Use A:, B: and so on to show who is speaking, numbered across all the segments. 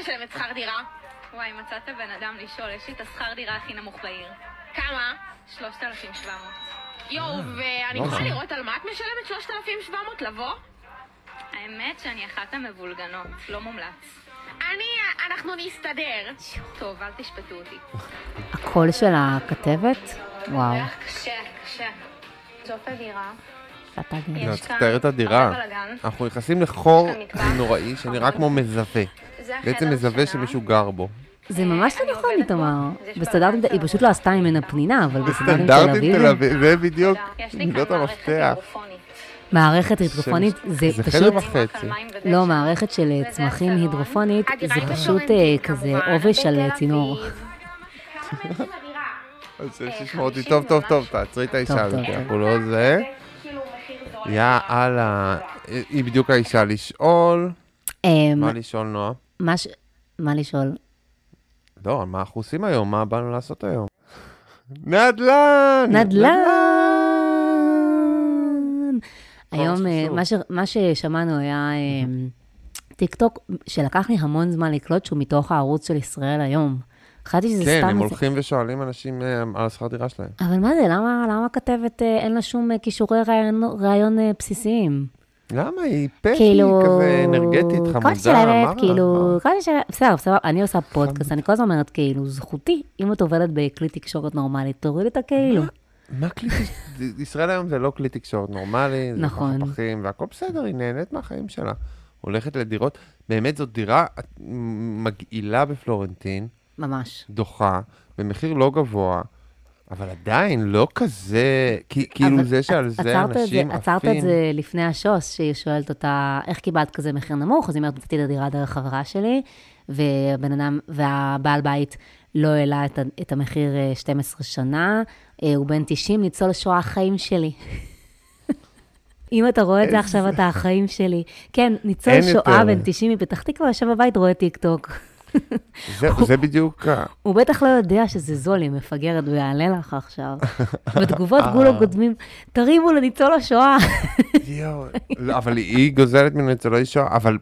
A: משלמת שכר דירה?
B: וואי, מצאת בן אדם לשאול, יש לי את השכר דירה הכי נמוך בעיר.
A: כמה?
B: 3,700.
A: יואו, ואני
C: לא
A: יכולה. לראות על מה את משלמת 3,700? לבוא?
B: האמת שאני אחת המבולגנות, לא מומלץ.
A: אני, אנחנו נסתדר.
B: טוב, אל תשפטו אותי.
D: הקול של הכתבת, וואו.
B: קשה, קשה. זאת הדירה.
D: שאתה
C: לא,
D: גאה.
B: יש
C: צריך
B: כאן
C: לתאר את הדירה. אנחנו נכנסים לחור. נוראי שנראה כמו מזווה.
B: זה
C: בעצם מזווה. שמישהו גר בו.
D: זה ממש לא נכון, איתמר. בסטנדרטים, היא פשוט לא עשתה ממנה פנינה, אבל בסטנדרטים תל
C: סטנדרטים תל
D: אביב,
C: אביב, זה בדיוק
B: מערכת
C: המפתח.
D: מערכת הידרופונית, זה
C: זה
D: פשוט,
C: חדר
B: רק על
C: וחצי.
D: לא, מערכת של
B: וזה
D: צמחים. הידרופונית, זה פשוט אה, כזה עובש על צינור.
A: אביב.
C: אז יש
B: אה,
C: לשמוע אותי
B: 50
C: טוב טוב. טוב, תעצרי את האישה הזאת, אנחנו לא זה.
A: כאילו מחיר זול.
C: יא אללה, היא בדיוק האישה לשאול.
D: אמ,
C: מה לשאול, נועה?
D: מה לשאול?
C: לא, מה אנחנו עושים היום? מה באנו לעשות היום? נדל"ן!
D: נדל"ן! היום אה, מה ששמענו היה אה, טיק טוק, שלקח לי המון זמן לקלוט שהוא מתוך הערוץ של ישראל היום. חשבתי שזה
C: כן,
D: סתם...
C: הם
D: איזה-
C: הולכים ושואלים אנשים אה, על השכר דירה שלהם.
D: אבל מה זה, למה למה כתבת אה, אין לה שום אה, כישורי ראיון- ראיון אה, בסיסיים?
C: למה? היא פשי
D: כאילו...
C: כזה אנרגטית,
D: כל
C: חמודה,
D: השלמת,
C: מה רע?
D: כאילו? כל השלמת, בסדר, בסדר, אני עושה פודקאסט, אני כל הזמן אומרת, כאילו, זכותי, אם את עובדת בכלי תקשורת נורמלית, תוריד את הכאילו.
C: מה כלי תקשורת? ישראל היום זה לא כלי תקשורת נורמלי, זה
D: נכון.
C: פחים, והכל בסדר, היא נהנית מהחיים שלה. הולכת לדירות, באמת זאת דירה מגעילה בפלורנטין,
D: ממש.
C: דוחה, במחיר לא גבוה, אבל עדיין לא כזה, כאילו זה שעל זה
D: עצרת את זה-
C: אנשים
D: עצרת את
C: עפים.
D: זה לפני השוס, שהיא שואלת אותה, איך קיבלת כזה מחיר נמוך? אז היא אומרת, מצאתי את הדירה דרך חברה שלי, והבן אדם, והבעל בית לא העלה את, את המחיר אה, 12 שנה, אה, הוא בן 90, ניצול שואה החיים שלי. אם אתה רואה את זה עכשיו, אתה החיים שלי. כן, ניצול שואה. בן 90 מפתח תקווה, יושב בבית, רואה טיק טוק.
C: זה- זה בדיוק, ה-
D: הוא בטח לא יודע שזה זול, היא מפגרת, הוא יעלה לך עכשיו. בתגובות כולו כותבים, תרימו לניצול השואה.
C: יואו, לא, אבל היא גוזלת ממנו ניצולי שואה, אבל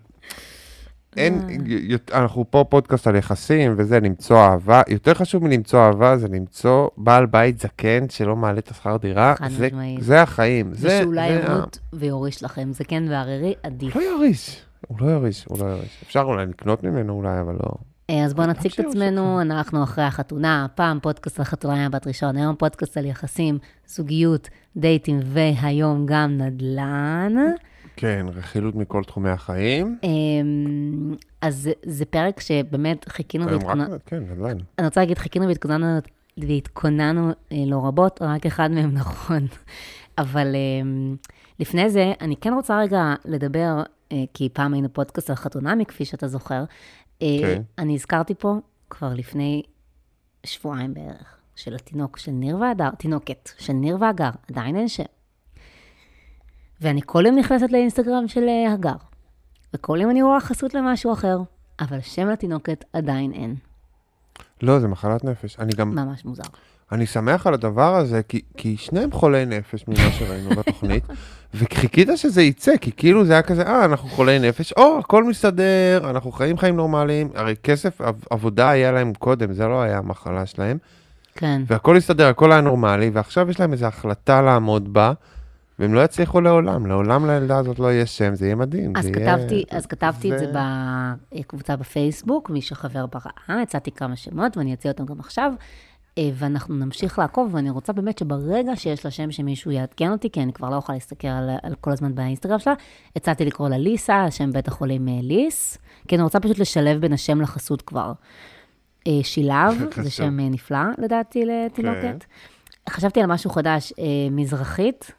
C: אין, י- אנחנו פה פודקאסט על יחסים וזה, למצוא אהבה, יותר חשוב מלמצוא אהבה זה למצוא בעל בית זקן שלא מעלה את השכר דירה,
D: חד
C: זה-
D: משמעית.
C: זה החיים, זה,
D: ושאולי ימות ויוריש לכם זקן וערירי, עדיף.
C: לא יוריש, הוא לא יוריש, הוא לא יוריש. אפשר אולי לקנות ממנו אולי, אבל לא.
D: אה, אז בואו נציג את עצמנו, אנחנו אחרי החתונה, פעם פודקאסט על חתונה עם בת ראשון, היום פודקאסט על יחסים, זוגיות, דייטים, והיום גם נדל"ן.
C: כן, רכילות מכל תחומי החיים.
D: אמ, אז זה- פרק שבאמת חיכינו והתכוננו,
C: כן, נדל"ן.
D: אני רוצה להגיד, חיכינו והתכוננו, והתכוננו אה, לא רבות, רק אחד מהם נכון. אבל אה, לפני זה, אני כן רוצה רגע לדבר, אה, כי פעם היינו פודקאסט על חתונמי, כפי שאתה זוכר. אה,
C: כן.
D: אני הזכרתי פה כבר לפני שבועיים בערך, של התינוק של ניר והדר, תינוקת של ניר והגר, עדיין אין שם. ואני כל יום נכנסת לאינסטגרם של אה, הגר, וכל יום אני רואה חסות למשהו אחר, אבל שם לתינוקת עדיין אין.
C: לא, זה מחלת נפש. אני גם,
D: ממש מוזר.
C: אני שמח על הדבר הזה, כי, כי שניהם חולי נפש ממה שראינו בתוכנית, וחיכית שזה יצא, כי כאילו זה היה כזה, אה, אנחנו חולי נפש, או, הכל מסתדר, אנחנו חיים חיים נורמליים, הרי כסף, עב- עבודה היה להם קודם, זה לא היה המחלה שלהם,
D: כן.
C: והכל הסתדר, הכל היה נורמלי, ועכשיו יש להם איזו החלטה לעמוד בה, והם לא יצליחו לעולם, לעולם לילדה הזאת לא יהיה שם, זה יהיה מדהים.
D: אז
C: זה יהיה-
D: כתבתי, אז כתבתי את זה
C: ו-
D: בקבוצה בפייסבוק, מי שחבר ברעה, הצעתי כמה שמות ואני אציע אותם גם עכשיו, ואנחנו נמשיך לעקוב, ואני רוצה באמת שברגע שיש לה שם שמישהו יעדכן אותי, כי אני כבר לא יכולה להסתכל על, על כל הזמן באינסטגרם שלה, הצעתי לקרוא לה ליסה, השם בית החולים אה, ליס, כי אני רוצה פשוט לשלב בין השם לחסות כבר. אה, שילב, זה. שם אה, נפלא לדעתי לתינוקת. חשבתי על משהו חדש, אה, מזרחית,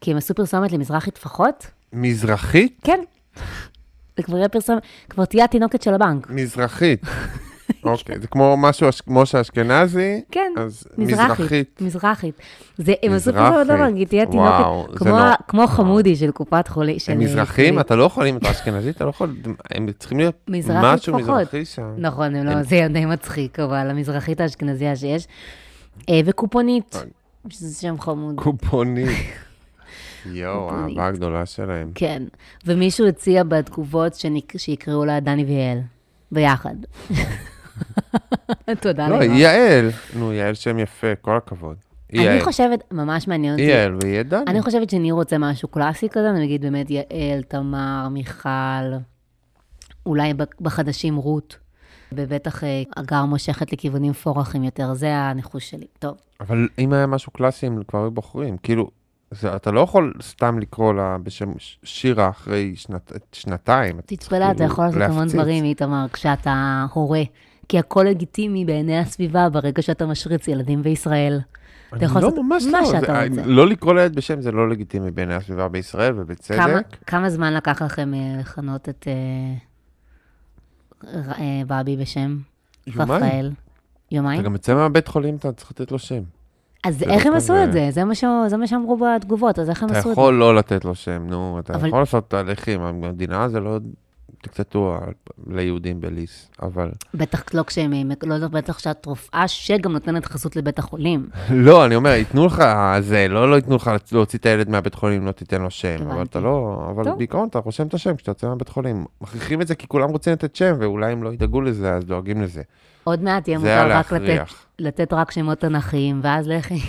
D: כי הם עשו פרסומת למזרחי טפחות.
C: מזרחית?
D: כן. זה כבר יהיה פרסומת, כבר תהיה התינוקת של הבנק.
C: מזרחית. אוקיי, זה כמו משהו, כמו שאשכנזי,
D: כן,
C: אז
D: מזרחית.
C: מזרחית.
D: זה, הם עשו. פרסומת לבנק, היא תהיה תינוקת, כמו, חמודי של קופת חולים. של
C: הם מזרחים, אתה לא יכול, אם אתה אשכנזי, אתה לא יכול, הם צריכים להיות משהו. מזרחי שם.
D: נכון, הם לא, זה די מצחיק, אבל המזרחית האשכנזייה שיש. אה, וקופונית, שזה שם חמוד.
C: קופונית. יואו. האהבה הגדולה שלהם.
D: כן. ומישהו הציע בתגובות שנק- שיקראו לה דני ויעל. ביחד. תודה
C: לא,
D: ליואב.
C: היא יעל. נו, יעל שם יפה, כל הכבוד.
D: אני. חושבת, ממש מעניין אותי.
C: יעל והיא דני.
D: אני חושבת שניר רוצה משהו קלאסי כזה, נגיד באמת יעל, תמר, מיכל, אולי בחדשים רות, ובטח אה, הגר מושכת לכיוונים פורחים יותר, זה הניחוש שלי. טוב,
C: אבל אם היה משהו קלאסי, הם כבר היו בוחרים. כאילו, זה, אתה לא יכול סתם לקרוא לה בשם שירה אחרי שנת, שנתיים.
D: תתפלא, אתה
C: כאילו
D: יכול לעשות המון. דברים, איתמר, כשאתה הורה. כי הכל לגיטימי בעיני הסביבה ברגע שאתה משריץ ילדים בישראל. אתה יכול
C: לא,
D: לעשות
C: ממש
D: מה
C: לא.
D: שאתה
C: זה-
D: רוצה.
C: לא לקרוא לילד בשם זה לא לגיטימי בעיני הסביבה בישראל, ובצדק.
D: כמה, כמה זמן לקח לכם אה, לכנות את אה, אה, בבי בשם?
C: יומיים.
D: רפאל?
C: אתה
D: יומיים?
C: גם יוצא מהבית חולים, אתה צריך לתת לו שם.
D: אז איך הם
C: לא
D: עשו
C: כזה-
D: את זה? זה מה ש- זה מה שאמרו בתגובות, אז איך הם
C: אתה
D: עשו את זה?
C: יכול לא לתת לו שם, נו, אתה
D: אבל-
C: יכול לעשות תהליכים. המדינה זה לא דיקטטורה ליהודים בליס, אבל...
D: בטח לא כשהם, לא לא, בטח שאת רופאה שגם נותנת חסות לבית החולים.
C: לא, אני אומר, ייתנו לך זה, לא לא ייתנו לך להוציא את הילד מהבית חולים, לא תיתן לו שם, אבל. אתה לא, אבל. בעיקרון אתה רושם את השם כשאתה יוצא מהבית חולים. מכריחים את זה כי כולם רוצים לתת שם, ואולי הם לא ידאגו לזה, אז דואגים לזה.
D: עוד מעט יהיה מותר רק. לתת רק שמות תנכיים, ואז לכי,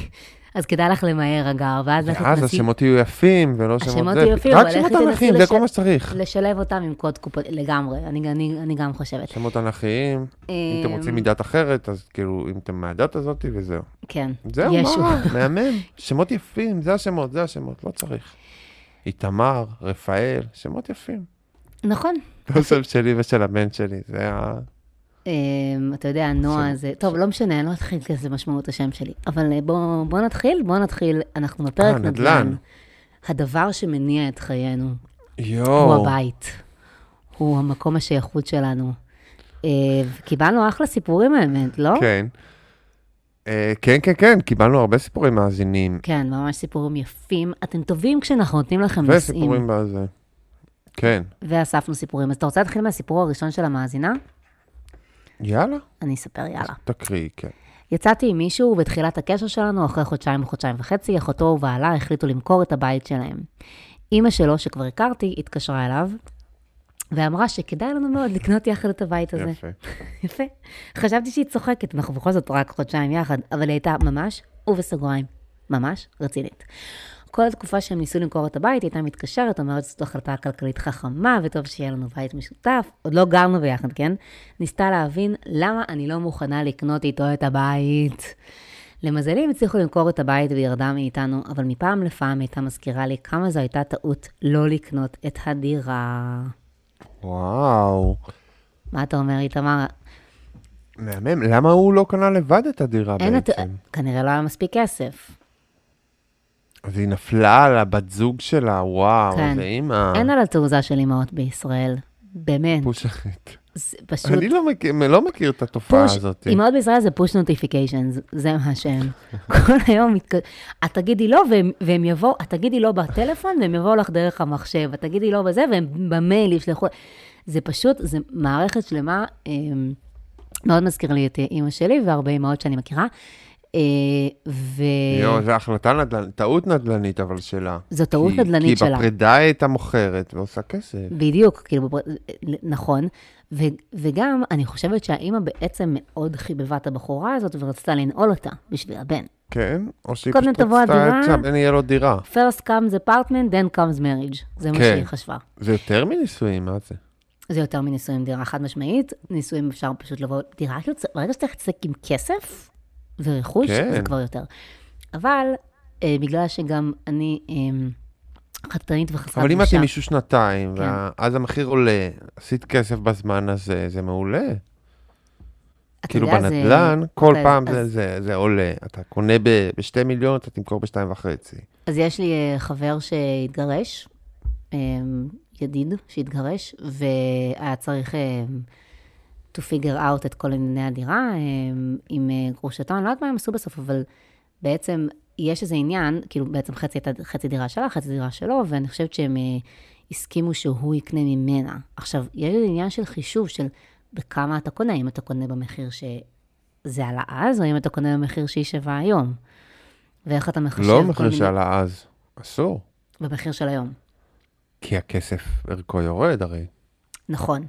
D: אז כדאי לך למהר, אגר, ואז
C: ואז
D: תנסי
C: השמות יהיו יפים, ולא שמות
D: השמות. יהיו יפים,
C: רק שמות תנכיים, זה כל מה שצריך.
D: לשלב אותם עם קוד קופות, לגמרי, אני, אני, אני גם חושבת.
C: שמות תנכיים, אם אתם
D: אמ,
C: רוצים מדת אחרת, אז כאילו, אם אתם מהדת הזאת, וזהו.
D: כן,
C: זהו. מה? מהמם. שמות יפים, זה השמות, זה השמות, לא צריך. איתמר, רפאל, שמות יפים.
D: נכון.
C: לא שם שלי ושל הבן שלי, זה ה...
D: אמ, אתה יודע, נועה זה... טוב, לא משנה, אני לא אתחיל כי זה משמעות השם שלי. אבל אה, בוא, בוא נתחיל, בוא נתחיל. אנחנו בפרק
C: אה,
D: נדל"ן.
C: נדל"ן.
D: הדבר שמניע את חיינו הוא. הבית. הוא המקום השייכות שלנו. אה, קיבלנו אחלה סיפורים האמת, לא?
C: כן. כן, כן, כן, קיבלנו הרבה סיפורים מאזינים.
D: כן, ממש סיפורים יפים. אתם טובים כשאנחנו נותנים לכם נושאים.
C: וסיפורים בזה. כן.
D: ואספנו סיפורים. אז אתה רוצה להתחיל מהסיפור הראשון של המאזינה?
C: יאללה,
D: אני אספר, יאללה.
C: תקריאי, כן.
D: יצאתי עם מישהו בתחילת הקשר שלנו, אחרי חודשיים וחודשיים וחצי, אחותו ובעלה החליטו למכור את הבית שלהם. אימא שלו, שכבר הכרתי, התקשרה אליו, ואמרה שכדאי לנו מאוד לקנות יחד את הבית הזה.
C: יפה.
D: יפה. חשבתי שהיא צוחקת, אנחנו בכל זאת רק חודשיים יחד, אבל היא הייתה ממש, ובסוגריים, ממש רצינית. כל התקופה שהם ניסו למכור את הבית, היא הייתה מתקשרת, אומרת שזאת החלטה כלכלית חכמה, וטוב שיהיה לנו בית משותף. עוד לא גרנו ביחד, כן? ניסתה להבין למה אני לא מוכנה לקנות איתו את הבית. למזלי, הם הצליחו למכור את הבית והיא ירדה מאיתנו, אבל מפעם לפעם הייתה מזכירה לי כמה זו הייתה טעות לא לקנות את הדירה.
C: וואו.
D: מה אתה אומר, איתמר?
C: מהמם, למה הוא לא קנה לבד את הדירה
D: אין את...
C: בעצם?
D: כנראה לא היה מספיק כסף.
C: אז היא נפלה על הבת זוג שלה, וואו,
D: כן.
C: זה אימא.
D: אין על התעוזה של אימהות בישראל. באמת.
C: פושרית.
D: זה פשוט...
C: אני לא מכיר, לא מכיר את התופעה
D: פוש,
C: הזאת.
D: אימהות בישראל זה פוש נוטיפיקיישנס, זה מה שהם. כל היום, מתק... את תגידי לא, והם, והם יבואו, את תגידי לא בטלפון, והם יבואו לך דרך המחשב, את תגידי לא בזה, והם במייל ישלחו... זה פשוט, זה מערכת שלמה, אה, מאוד מזכיר לי את אימא שלי, והרבה אימהות שאני מכירה. אה, ו...
C: יואו, זו החלטה נדל"נית, טעות נדל"נית אבל שלה.
D: זו טעות
C: כי-
D: נדל"נית
C: כי
D: שלה.
C: בפרידה היא הייתה מוכרת ועושה כסף.
D: בדיוק, כאילו, בפר- נכון. ו, וגם, אני חושבת שהאימא בעצם מאוד חיבבה את הבחורה הזאת ורצתה לנעול אותה בשביל הבן.
C: כן? או שהיא פשוט רצתה. את שהבן יהיה לו דירה.
D: First comes apartment, then comes marriage. זה מה
C: כן.
D: שהיא חשבה.
C: זה יותר מנישואים, מה זה?
D: זה יותר מנישואים דירה חד משמעית. נישואים אפשר פשוט לבוא, דירה ברגע שאתה תצטרך עם כסף ורכוש,
C: כן.
D: זה כבר יותר. אבל אה, בגלל שגם אני אה, חתנית וחסרת
C: אבל אם את עם מישהו שנתיים,
D: כן.
C: ואז המחיר עולה, עשית כסף בזמן הזה, זה מעולה. כאילו
D: יודע, זה-
C: בנדל"ן, כל
D: אוקיי,
C: פעם
D: אז-
C: זה- זה זה עולה. אתה קונה בשתי מיליון, אתה תמכור בשתיים וחצי.
D: אז יש לי אה, חבר שהתגרש, אה, ידיד שהתגרש, והיה צריך אה, to figure out את כל ענייני הדירה אה, עם אה, גרושתו, אני לא יודעת מה הם עשו בסוף, אבל בעצם יש איזה עניין, כאילו בעצם חצי חצי דירה שלה, חצי דירה שלו, ואני חושבת שהם אה, הסכימו שהוא יקנה ממנה. עכשיו, יש איזה עניין של חישוב של בכמה אתה קונה, אם אתה קונה במחיר שזה עלה אז, או אם אתה קונה במחיר שהיא שווה היום. ואיך אתה מחשב
C: לא
D: כל
C: מחיר
D: מיני...
C: שעלה אז, אסור.
D: במחיר של היום.
C: כי הכסף, ערכו יורד הרי.
D: נכון.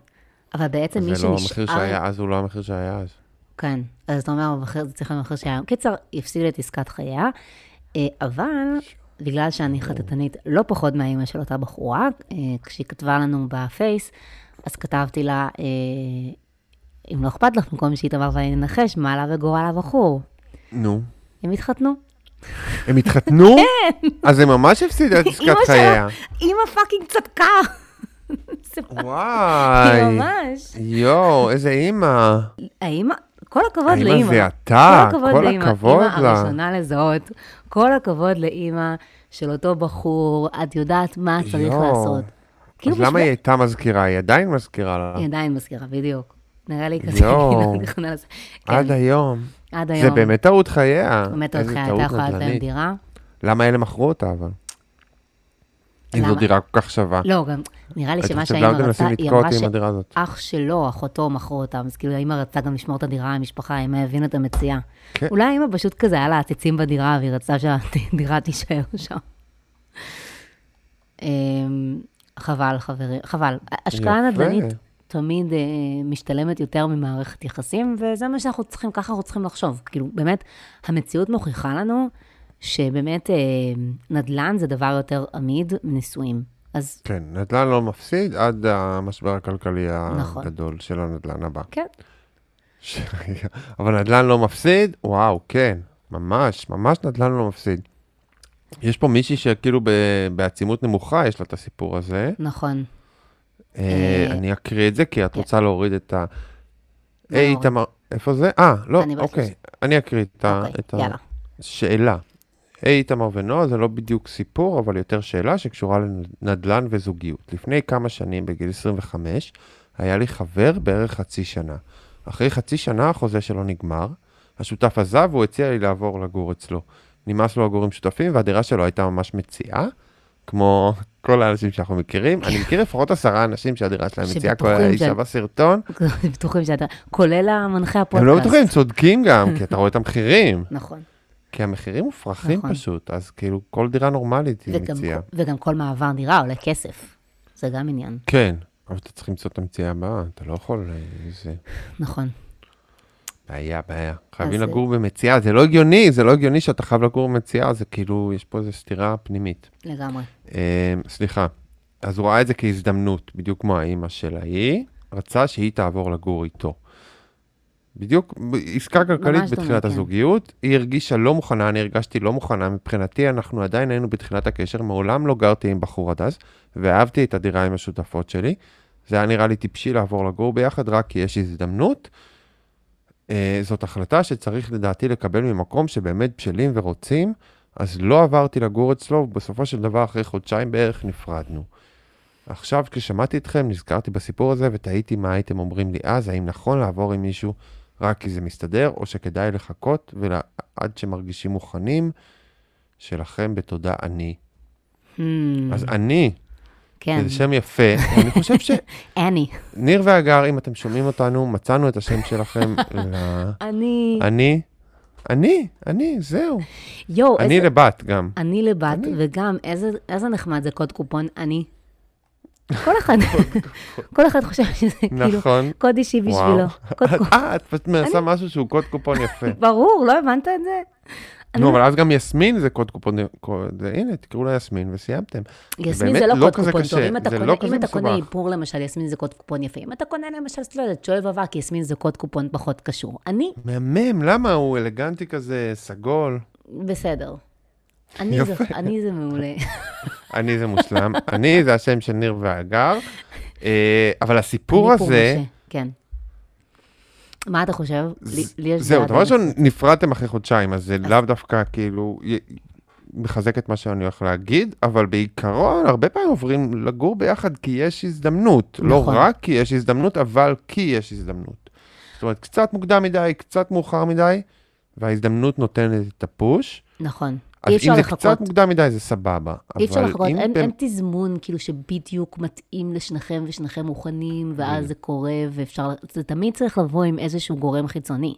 D: אבל בעצם מי
C: זה לא
D: שנשאר...
C: המחיר שהיה אז, הוא לא המחיר שהיה אז.
D: כן, אז אתה אומר, המחיר- זה צריך להיות מחיר שהיה... קיצר, היא הפסידה את עסקת חייה, אה, אבל בגלל שאני חטטנית לא פחות מהאימא של אותה בחורה, אה, כשהיא כתבה לנו בפייס, אז כתבתי לה, אה, אם לא אכפת לך, במקום שהיא תאמר ואני אנחש, מה לה וגורל הבחור?
C: נו.
D: הם התחתנו.
C: הם התחתנו? אז הם ממש הפסידה את עסקת
D: כן.
C: חייה.
D: אימא fucking צדקה. זה
C: וואי.
D: ממש.
C: יואו, איזה אימא.
D: האימא, כל הכבוד לאימא.
C: זה אתה,
D: כל הכבוד לאימא. אימא. הראשונה לזהות. כל הכבוד לאימא של אותו בחור, את יודעת מה צריך. לעשות. כאילו
C: אז למה היא הייתה מזכירה? היא עדיין מזכירה לה.
D: היא עדיין מזכירה, בדיוק. נראה לי כזה. כאילו, נכונה לזה. כן,
C: עד היום.
D: עד
C: זה
D: היום.
C: באמת טעות חייה.
D: באמת
C: טעות
D: הייתה יכולה לתת להם
C: נדל"נית.
D: דירה.
C: למה אלה מכרו אותה אבל? אם זו? דירה כל כך שווה.
D: לא, גם נראה לי שמה שהאימא רצתה,
C: מנסים
D: היא אמרה? שאח שלו, אחותו, מכרו אותם, אז כאילו האימא רצתה גם לשמור את הדירה המשפחה, האמא הבינה את המציאה.
C: כן.
D: אולי האמא פשוט כזה, היה לה עציצים בדירה, והיא רצתה שהדירה תישאר שם. אמ, חבל, חברים, חבל. השקעה. נדל"נית תמיד אה, משתלמת יותר ממערכת יחסים, וזה מה שאנחנו צריכים, ככה אנחנו צריכים לחשוב. כאילו, באמת, המציאות מוכיחה לנו שבאמת אה, נדל"ן זה דבר יותר עמיד מנישואים. אז
C: כן, נדל"ן לא מפסיד עד המשבר הכלכלי
D: נכון.
C: הגדול של הנדל"ן הבא.
D: כן,
C: ש- אבל נדל"ן לא מפסיד? וואו, כן, ממש, ממש נדל"ן לא מפסיד. יש פה מישהי שכאילו ב- בעצימות נמוכה, יש לה את הסיפור הזה.
D: נכון.
C: אה,
D: אה,
C: אני אקריא את זה, כי את
D: כן.
C: רוצה להוריד את ה...
D: מה
C: היי? איתמר, איפה זה? אה, לא, אוקיי. אני אקריא את ה-
D: אוקיי,
C: את
D: יאללה.
C: השאלה. היי, איתמר ונועה, זה לא בדיוק סיפור, אבל יותר שאלה שקשורה לנדל"ן וזוגיות. לפני כמה שנים, בגיל 25, היה לי חבר בערך חצי שנה. אחרי חצי שנה החוזה שלו נגמר, השותף עזב והוא הציע לי לעבור לגור אצלו. נמאס לו לגור עם שותפים והדירה שלו הייתה ממש מציאה, כמו כל האנשים שאנחנו מכירים. אני מכיר לפחות עשרה אנשים שהדירה שלהם מציאה, כל
D: שבטוחים
C: האיש
D: ש-
C: בסרטון.
D: בטוחים שאתה, כולל המנחה הפודקאסט.
C: הם לא בטוחים, צודקים גם, כי אתה רואה את המחירים.
D: נכון.
C: כי המחירים מופרכים
D: נכון.
C: פשוט, אז כאילו כל דירה נורמלית היא
D: וגם,
C: מציאה.
D: וגם כל מעבר דירה עולה כסף. זה גם עניין.
C: כן, אבל אתה צריך למצוא את המציאה הבאה, אתה לא יכול... אה, זה
D: נכון.
C: בעיה, בעיה. חייבים
D: אז,
C: לגור במציאה, זה לא הגיוני, זה לא הגיוני שאתה חייב לגור במציאה, זה כאילו, יש פה איזו סתירה פנימית.
D: לגמרי.
C: אה, סליחה, אז הוא ראה את זה כהזדמנות, בדיוק כמו האימא של ההיא, רצה שהיא תעבור לגור איתו. בדיוק, עסקה כלכלית
D: ממש דומה,
C: בתחילת
D: כן.
C: הזוגיות, היא הרגישה לא מוכנה, אני הרגשתי לא מוכנה, מבחינתי אנחנו עדיין היינו בתחילת הקשר, מעולם לא גרתי עם בחור עד אז, ואהבתי את הדירה עם השותפות שלי. זה היה נראה לי טיפשי לעבור לגור ביחד, רק כי יש הזדמנות. אה, זאת החלטה שצריך לדעתי לקבל ממקום שבאמת בשלים ורוצים, אז לא עברתי לגור אצלו, ובסופו של דבר, אחרי חודשיים בערך, נפרדנו. עכשיו, כששמעתי אתכם, נזכרתי בסיפור הזה ותהיתי מה הייתם אומרים לי אז, האם נכון לעבור עם מישהו רק כי זה מסתדר, או שכדאי לחכות ולה... עד שמרגישים מוכנים, שלכם בתודה אני.
D: Hmm,
C: אז אני,
D: כן,
C: זה שם יפה, אני חושב
D: אני.
C: שניר והגר, אם אתם שומעים אותנו, מצאנו את השם שלכם ל...
D: אני,
C: אני, אני, אני, זהו.
D: יואו,
C: אני
D: איזה...
C: לבת גם.
D: אני לבת,
C: אני.
D: וגם איזה, איזה נחמד זה קוד קופון, אני. כל אחד, כל אחד חושב שזה כאילו
C: נכון.
D: קוד אישי בשבילו. קופון.
C: אה, את פשוט מנסה משהו שהוא קוד קופון יפה.
D: ברור, לא הבנת את זה?
C: נו, אבל אז גם יסמין זה קוד קופון, הנה, תקראו לה יסמין וסיימתם.
D: יסמין זה לא
C: לא
D: קוד קופון טוב. אם אתה קונה-
C: לא.
D: איפור למשל, יסמין זה קוד קופון יפה. אם אתה קונה למשל, לא יודעת, שואב אבק, יסמין זה קוד קופון פחות קשור. אני,
C: מהמם, למה? הוא אלגנטי כזה, סגול.
D: בסדר. אני זה-. אני זה מעולה.
C: אני זה מושלם. אני זה השם של ניר והגר. אה, אבל הסיפור הזה,
D: כן. מה אתה חושב?
C: זהו, דבר ראשון. נפרדתם אחרי חודשיים, אז זה לאו דווקא כאילו מחזק את מה שאני הולך להגיד, אבל בעיקרון, הרבה פעמים עוברים לגור ביחד כי יש הזדמנות. לא
D: נכון.
C: רק כי יש הזדמנות, אבל כי יש הזדמנות. זאת אומרת, קצת מוקדם מדי, קצת מאוחר מדי, וההזדמנות נותנת את הפוש.
D: נכון.
C: אז
D: אי
C: אם
D: אפשר
C: זה
D: לחכות.
C: קצת מוקדם מדי, זה סבבה.
D: אי אפשר לחכות,
C: אם
D: אין,
C: באמת-
D: אין תזמון כאילו שבדיוק מתאים לשניכם ושניכם מוכנים. ואז זה קורה ואפשר, זה תמיד צריך לבוא עם איזשהו גורם חיצוני.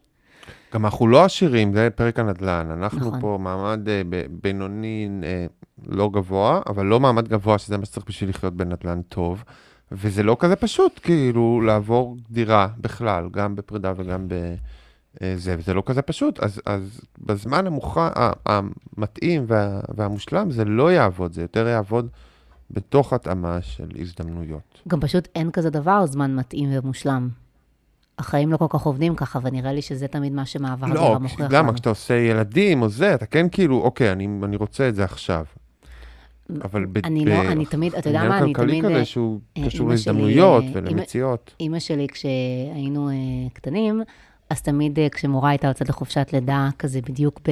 C: גם אנחנו לא עשירים, זה פרק הנדל"ן. אנחנו
D: נכון.
C: פה מעמד אה, בינוני אה, לא גבוה, אבל לא מעמד גבוה, שזה מה שצריך בשביל לחיות בנדל"ן טוב. וזה לא כזה פשוט, כאילו, לעבור דירה בכלל, גם בפרידה וגם ב... אה, זה, וזה לא כזה פשוט, אז, אז בזמן המוכ... המתאים וה, והמושלם זה לא יעבוד, זה יותר יעבוד בתוך התאמה של הזדמנויות.
D: גם פשוט אין כזה דבר זמן מתאים ומושלם. החיים לא כל כך עובדים ככה, ונראה לי שזה תמיד מה שמעבר
C: לא,
D: מוכיח
C: למה? כשאתה עושה ילדים או זה, אתה כן כאילו, אוקיי, אני, אני רוצה את זה עכשיו. אבל ב...
D: אני
C: ב...
D: לא, אני תמיד, אתה יודע מה, אני
C: עניין כלכלי
D: תמיד...
C: כזה שהוא
D: אה,
C: קשור להזדמנויות
D: אה,
C: ולמציאות.
D: אימא שלי, כשהיינו אה, קטנים, אז תמיד אה, כשמורה הייתה יוצאת לחופשת לידה, כזה בדיוק ב...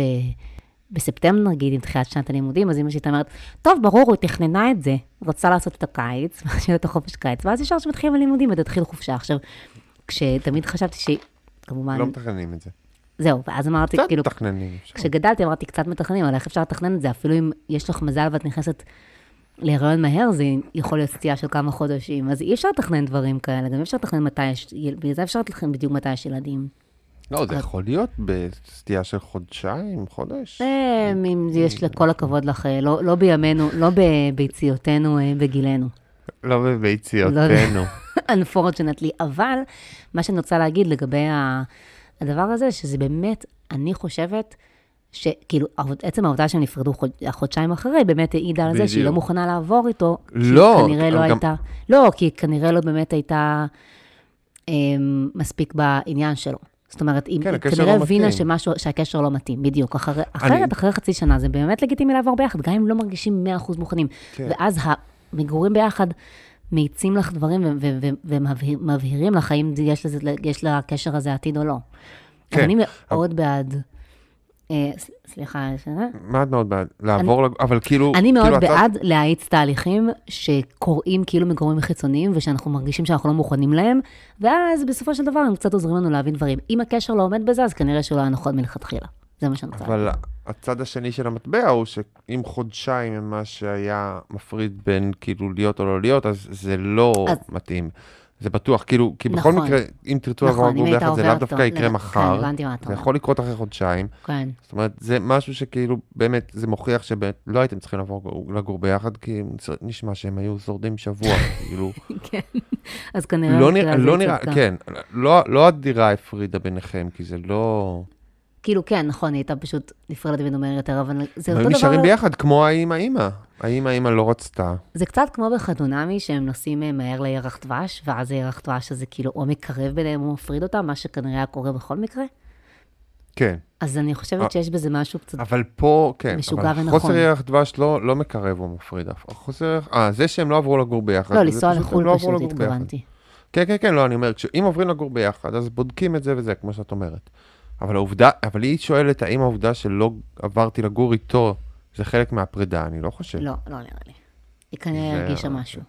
D: בספטמבר, נגיד, עם תחילת שנת הלימודים, אז אמא שלי אומרת, טוב, ברור, היא תכננה את זה, רצה לעשות את הקיץ, שיהיה את החופש קיץ, ואז ישר כשמתחילים הלימודים, ותתחיל חופשה. עכשיו, כשתמיד חשבתי שהיא, כמובן,
C: לא מתכננים את זה.
D: זהו, ואז אמרתי,
C: קצת
D: כאילו,
C: מתכננים. אפשר.
D: כשגדלתי אמרתי, קצת מתכננים, אבל איך אפשר לתכנן את זה? אפילו אם יש לך מזל ואת נכנסת להיריון מהר, זה יכול להיות סטייה של כמה חודשים. אז אי אפשר לתכנן דברים כאלה, גם אי אפשר לתכנן מתי יש, בגלל זה אפשר לתכנן בדיוק מתי יש ילדים.
C: לא, זה יכול להיות בסטייה של חודשיים, חודש.
D: אה, אם יש לכל הכבוד לך, אה, לא לא בימינו, לא בביציותינו, אה, בגילנו.
C: לא בביציותינו.
D: unfortunately, אבל מה שאני רוצה להגיד לגבי הדבר הזה, שזה באמת, אני חושבת, שכאילו, עצם העובדה שהם נפרדו חוד, החודשיים אחרי, באמת העידה על זה שהיא לא. מוכנה לעבור איתו. כי
C: לא,
D: כנראה לא
C: גם-
D: הייתה, לא, כי כנראה לא באמת הייתה אמ, מספיק בעניין שלו. זאת אומרת,
C: כן,
D: היא כנראה
C: לא
D: הבינה. שמשהו, שהקשר לא מתאים, בדיוק. אחרי, אחרת, אחרי חצי שנה, זה באמת לגיטימי לעבור ביחד, גם אם לא מרגישים 100% מוכנים.
C: כן.
D: ואז המגורים ביחד מאיצים לך דברים ומבהירים לך האם יש, לזה, יש לקשר הזה עתיד או לא. אז
C: כן,
D: אני מאוד בעד, סליחה, שנה?
C: מה את מאוד בעד? לעבור, לג- אבל כאילו...
D: אני מאוד
C: כאילו, הצד-
D: בעד להאיץ תהליכים שקורים כאילו מגורמים חיצוניים, ושאנחנו מרגישים שאנחנו לא מוכנים להם, ואז בסופו של דבר הם קצת עוזרים לנו להבין דברים. אם הקשר לא עומד בזה, אז כנראה שהוא לא היה נכון מלכתחילה. זה מה שאני רוצה.
C: אבל הצד השני של המטבע הוא שאם חודשיים הם מה שהיה מפריד בין כאילו להיות או לא להיות, אז זה לא
D: אז-
C: מתאים. זה בטוח, כאילו, כי בכל
D: נכון.
C: מקרה, אם תרצו
D: נכון, אם
C: לגור ביחד, זה לאו דווקא יקרה
D: כן,
C: מחר.
D: אתה
C: זה. יכול לקרות אחרי חודשיים.
D: כן.
C: זאת אומרת, זה משהו שכאילו, באמת, זה מוכיח שבאמת לא הייתם צריכים לעבור לגור ביחד, כי נשמע שהם היו שורדים שבוע, כאילו.
D: כן. אז כנראה...
C: לא נראה, לא נראה. כן, לא, לא הדירה הפרידה ביניכם, כי זה לא...
D: כאילו, כן, נכון, היא הייתה פשוט נפרדת ממנו מהר יותר, אבל זה
C: הם
D: אותו
C: היו נשארים
D: דבר,
C: ביחד, כמו האמא אימא. האמא אימא לא רצתה.
D: זה קצת כמו בחתונמי, שהם נוסעים אה, מהר לירח דבש, ואז הירח דבש הזה כאילו או מקרב ביניהם או מפריד אותם, מה שכנראה היה קורה בכל מקרה.
C: כן.
D: אז אני. חושבת שיש בזה משהו קצת...
C: אבל פה, כן,
D: משוגע
C: אבל
D: ונכון.
C: חוסר ירח דבש לא, לא מקרב או מפריד אף. חוסר ירח, אה, זה שהם לא עברו לגור ביחד.
D: לא, לנסוע
C: הם
D: לחו"ל
C: לא
D: פשוט. התכוונתי.
C: כן, כן, כן, לא, אני אומר, אם עוברים לגור ביחד, אז בודקים את זה וזה, כמו שאת אומרת. אבל העובדה, אבל היא שואלת, האם העובדה שלא עברתי לגור איתו, זה חלק מהפרידה, אני לא חושב.
D: לא, לא נראה לי. היא כנראה הרגישה משהו.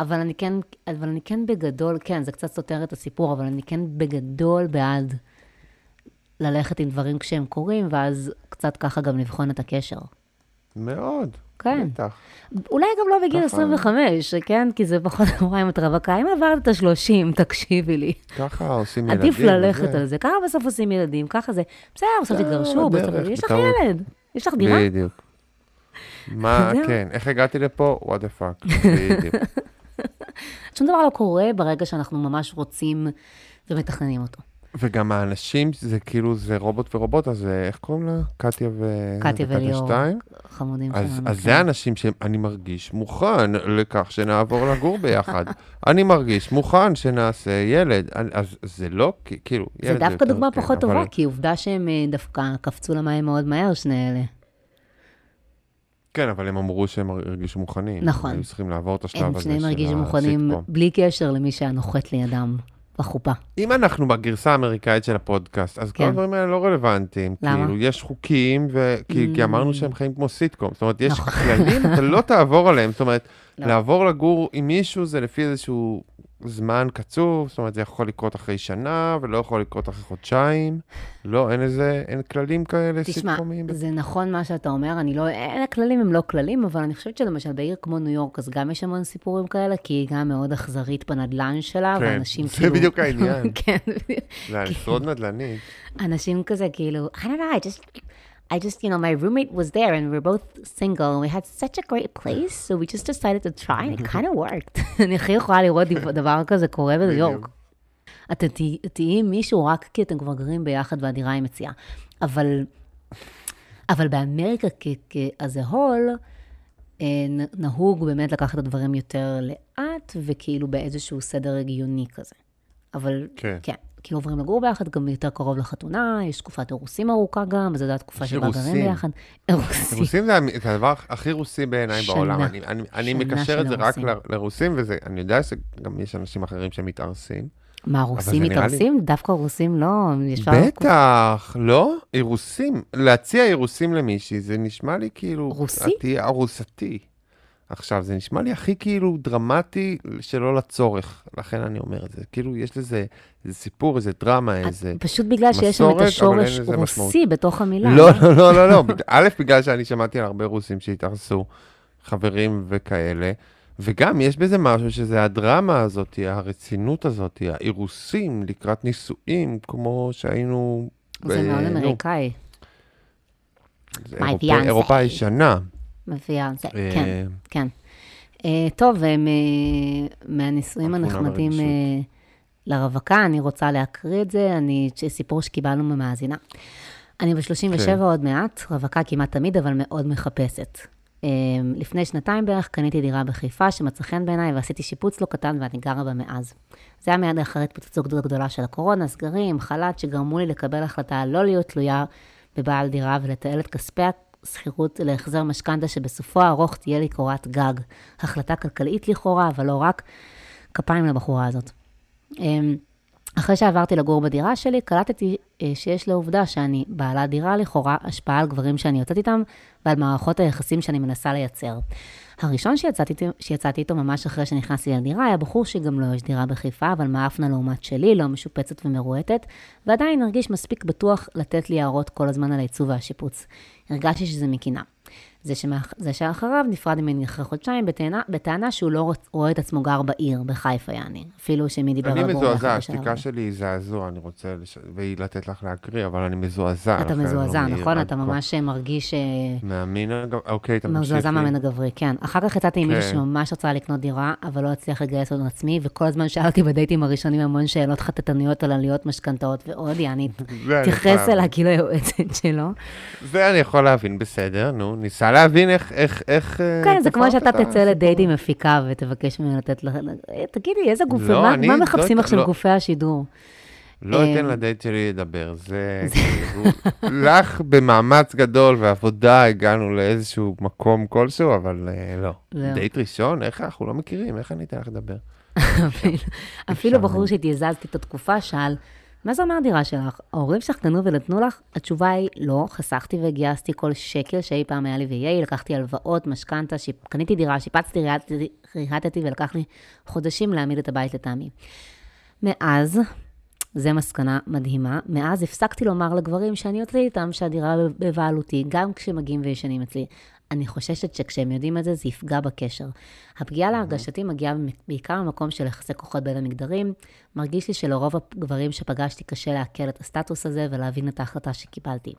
D: אבל אני כן, אבל אני כן בגדול, כן, זה קצת סותר את הסיפור, אבל אני כן בגדול בעד ללכת עם דברים כשהם קורים, ואז קצת ככה גם לבחון את הקשר.
C: מאוד.
D: כן.
C: בטח.
D: אולי גם לא בגיל
C: ככה.
D: 25, כן? כי זה פחות נורא אם את רווקה. אם עברת את ה-30, תקשיבי לי.
C: ככה עושים ילדים.
D: עדיף ללכת. על זה. ככה בסוף עושים ילדים, ככה זה. בסדר, בסוף
C: זה
D: תתגרשו, יש לך. ילד. יש לך דירה?
C: בדיוק. מה. כן, איך הגעתי לפה? what the fuck. בדיוק.
D: שום דבר לא קורה ברגע שאנחנו ממש רוצים ומתכננים אותו.
C: וגם האנשים, זה כאילו, זה רובוט ורובוט, אז אה, איך קוראים לה? קטיה ו...
D: קטיה וליאור? חמודים
C: אז,
D: שלנו.
C: אז
D: כן.
C: זה האנשים שאני מרגיש מוכן לכך שנעבור לגור ביחד. אני מרגיש מוכן שנעשה ילד. אז זה לא, כאילו, ילד
D: זה דווקא
C: יותר,
D: דוגמה
C: כן,
D: פחות
C: אבל-
D: טובה, כי עובדה שהם אה, דווקא קפצו למים מאוד מהר, שני אלה.
C: כן, אבל הם אמרו שהם הרגישו מוכנים.
D: נכון.
C: היו צריכים לעבור את השלב
D: הם
C: הזה
D: שניהם
C: של
D: הרגישו מוכנים
C: הסיטקום.
D: בלי קשר למי שהיה נוחת לידם בחופה.
C: אם אנחנו בגרסה האמריקאית של הפודקאסט, אז כל
D: כן.
C: הדברים האלה לא רלוונטיים.
D: למה?
C: כאילו, יש חוקים, ו... כי, כי
D: Mm.
C: אמרנו שהם חיים כמו סיטקום. זאת אומרת, יש
D: נכון.
C: כללים, אתה לא תעבור עליהם. זאת אומרת,
D: לא.
C: לעבור לגור עם מישהו זה לפי איזשהו זמן קצוב, זאת אומרת, זה יכול לקרות אחרי שנה, ולא יכול לקרות אחרי חודשיים. לא, אין איזה, אין כללים כאלה
D: תשמע,
C: סיטקומיים.
D: זה נכון מה שאתה אומר, אני לא, אין, הכללים הם לא כללים, אבל אני חושבת שלמשל בעיר כמו ניו יורק, אז גם יש המון סיפורים כאלה, כי היא גם מאוד אכזרית בנדלן שלה,
C: כן,
D: ואנשים
C: זה
D: כאילו...
C: בדיוק העניין.
D: כן,
C: זה לשרוד נדל"נית.
D: אנשים כזה כאילו, I don't know, I just, I just, you know, my roommate was there and we were both single and we had such a great place, so we just decided to try and it kind of worked. אני הכי יכולה לראות דבר- כזה קורה בניו יורק. אתם תהיי עם מישהו רק כי אתם כבר גרים ביחד והדירה היא מציעה. אבל, אבל באמריקה כ-as a whole, אה, נהוג באמת לקחת את הדברים יותר לאט, וכאילו באיזשהו סדר הגיוני כזה. אבל
C: כן.
D: כן, כי עוברים לגור ביחד, גם יותר קרוב לחתונה, יש תקופת אירוסים ארוכה גם, אז זו התקופה
C: יש
D: שבה גרים
C: אירוסים.
D: ביחד. אירוסים.
C: רוסים זה הדבר הכי רוסי בעיניי. בעולם. אני- אני- אני מקשר את זה רק לרוסים, ואני יודע שגם יש אנשים אחרים שמתארסים.
D: מה, רוסים
C: נראה לי-
D: מתארסים? דווקא רוסים לא, הם ישר...
C: בטח, לא? אירוסים. להציע אירוסים למישהי, זה נשמע לי כאילו...
D: רוסי?
C: ארוסתי. עכשיו, זה נשמע לי הכי כאילו דרמטי שלא לצורך, לכן אני אומר את זה. כאילו, יש לזה איזה סיפור, איזה דרמה, איזה...
D: פשוט בגלל שיש שם את
C: מסורת,
D: השורש
C: לזה משמעות.
D: רוסי בתוך המילה.
C: לא, לא, לא, לא, לא. א', בגלל שאני שמעתי על הרבה רוסים שהתארסו, חברים וכאלה, וגם יש בזה משהו שזה הדרמה הזאת, הרצינות הזאת, האירוסים לקראת נישואים, כמו שהיינו...
D: זה
C: ב-
D: מאוד אמריקאי.
C: זה
D: My מביאה, זה,
C: אה,
D: כן, כן. אה, טוב, אה, מהנישואים הנחמדים לרווקה, אני רוצה להקריא את זה, אני, סיפור שקיבלנו ממאזינה. אני ב-37
C: כן.
D: עוד מעט, רווקה כמעט תמיד, אבל מאוד מחפשת. לפני שנתיים בערך קניתי דירה בחיפה שמצא חן בעיניי ועשיתי שיפוץ לא קטן ואני גרה בה מאז. זה היה מיד אחרי התפוצצות גדולה של הקורונה, סגרים, חל"ת, שגרמו לי לקבל החלטה לא להיות תלויה בבעל דירה ולתעל את כספי השכירות להחזר משכנתה שבסופו הארוך תהיה לי קורת גג. החלטה כלכלית לכאורה, אבל לא רק. כפיים לבחורה הזאת. אחרי שעברתי לגור בדירה שלי, קלטתי אה, שיש לעובדה שאני בעלת דירה לכאורה השפעה על גברים שאני יוצאת איתם ועל מערכות היחסים שאני מנסה לייצר. הראשון שיצאתי, שיצאתי איתו ממש אחרי שנכנסתי לדירה היה בחור שגם לו יש דירה בחיפה, אבל מאפנה לעומת שלי, לא משופצת ומרועטת, ועדיין הרגיש מספיק בטוח לתת לי הערות כל הזמן על העיצוב והשיפוץ. הרגשתי שזה מקינה. זה, שמאח... זה שאחריו נפרד ממני אחרי חודשיים בטענה, בטענה שהוא לא רוצ- רואה את עצמו גר בעיר, בחיפה יעני. אפילו שמי דיבר
C: אני
D: על גור
C: מזועזע,
D: ביחד בשלב
C: השתיקה. שלי היא זעזוע, אני רוצה, לש- והיא לתת לך להקריא, אבל אני מזועזע.
D: אתה
C: לכן אני לא
D: מזועזע,
C: מעיר
D: נכון? אתה. ממש מרגיש אה,
C: הגב- אוקיי, תמשיכי.
D: מזועזע מהמין הגברי, כן. אחר כך יצאתי עם מישהו
C: כן.
D: שממש רצה לקנות דירה, אבל לא הצליח לגייס אותו עצמי, וכל הזמן שאל אותי בדייטים הראשונים המון שאלות חטטניות על עלויות משכנתאות ועוד, יעני,
C: אני
D: תתייחס אליה. כאילו היועצת שלו.
C: זה אני יכול להבין, בסדר, נו, ניסה להבין איך, איך, איך... אה,
D: כן, זה כמו שאתה
C: את
D: תצא. לדייט עם מפיקה ותבקש ממנו לתת לך... אה, תגידי, איזה גופי,
C: לא,
D: מה-
C: אני
D: מה
C: לא
D: מחפשים
C: אתן-
D: עכשיו
C: לא.
D: גופי השידור?
C: לא אתן
D: אמ,
C: לדייט שלי לדבר, זה כאילו, לך במאמץ גדול ועבודה הגענו לאיזשהו מקום כלשהו, אבל אה, לא. דייט ראשון, איך אנחנו לא מכירים, איך אני אתן לך לדבר?
D: אפילו-. בחור שהייתי הזזתי את התקופה שאל, מה זה אומר הדירה שלך? ההורים שלך קנו ונתנו לך? התשובה היא, לא, חסכתי וגייסתי כל שקל שאי פעם היה לי ויהי, לקחתי הלוואות, משכנתה, שיפ- קניתי דירה, שיפצתי, ריהטתי- ולקח לי חודשים להעמיד את הבית לטעמי. מאז, זה מסקנה מדהימה, מאז הפסקתי לומר לגברים שאני יוצאת איתם שהדירה בבעלותי, גם כשמגיעים וישנים אצלי. אני חוששת שכשהם יודעים את זה, זה יפגע בקשר. הפגיעה להרגשתי מגיעה בעיקר ממקום של יחסי כוחות בין המגדרים. מרגיש לי שלרוב הגברים שפגשתי קשה לעכל את הסטטוס הזה ולהבין את ההחלטה שקיבלתי.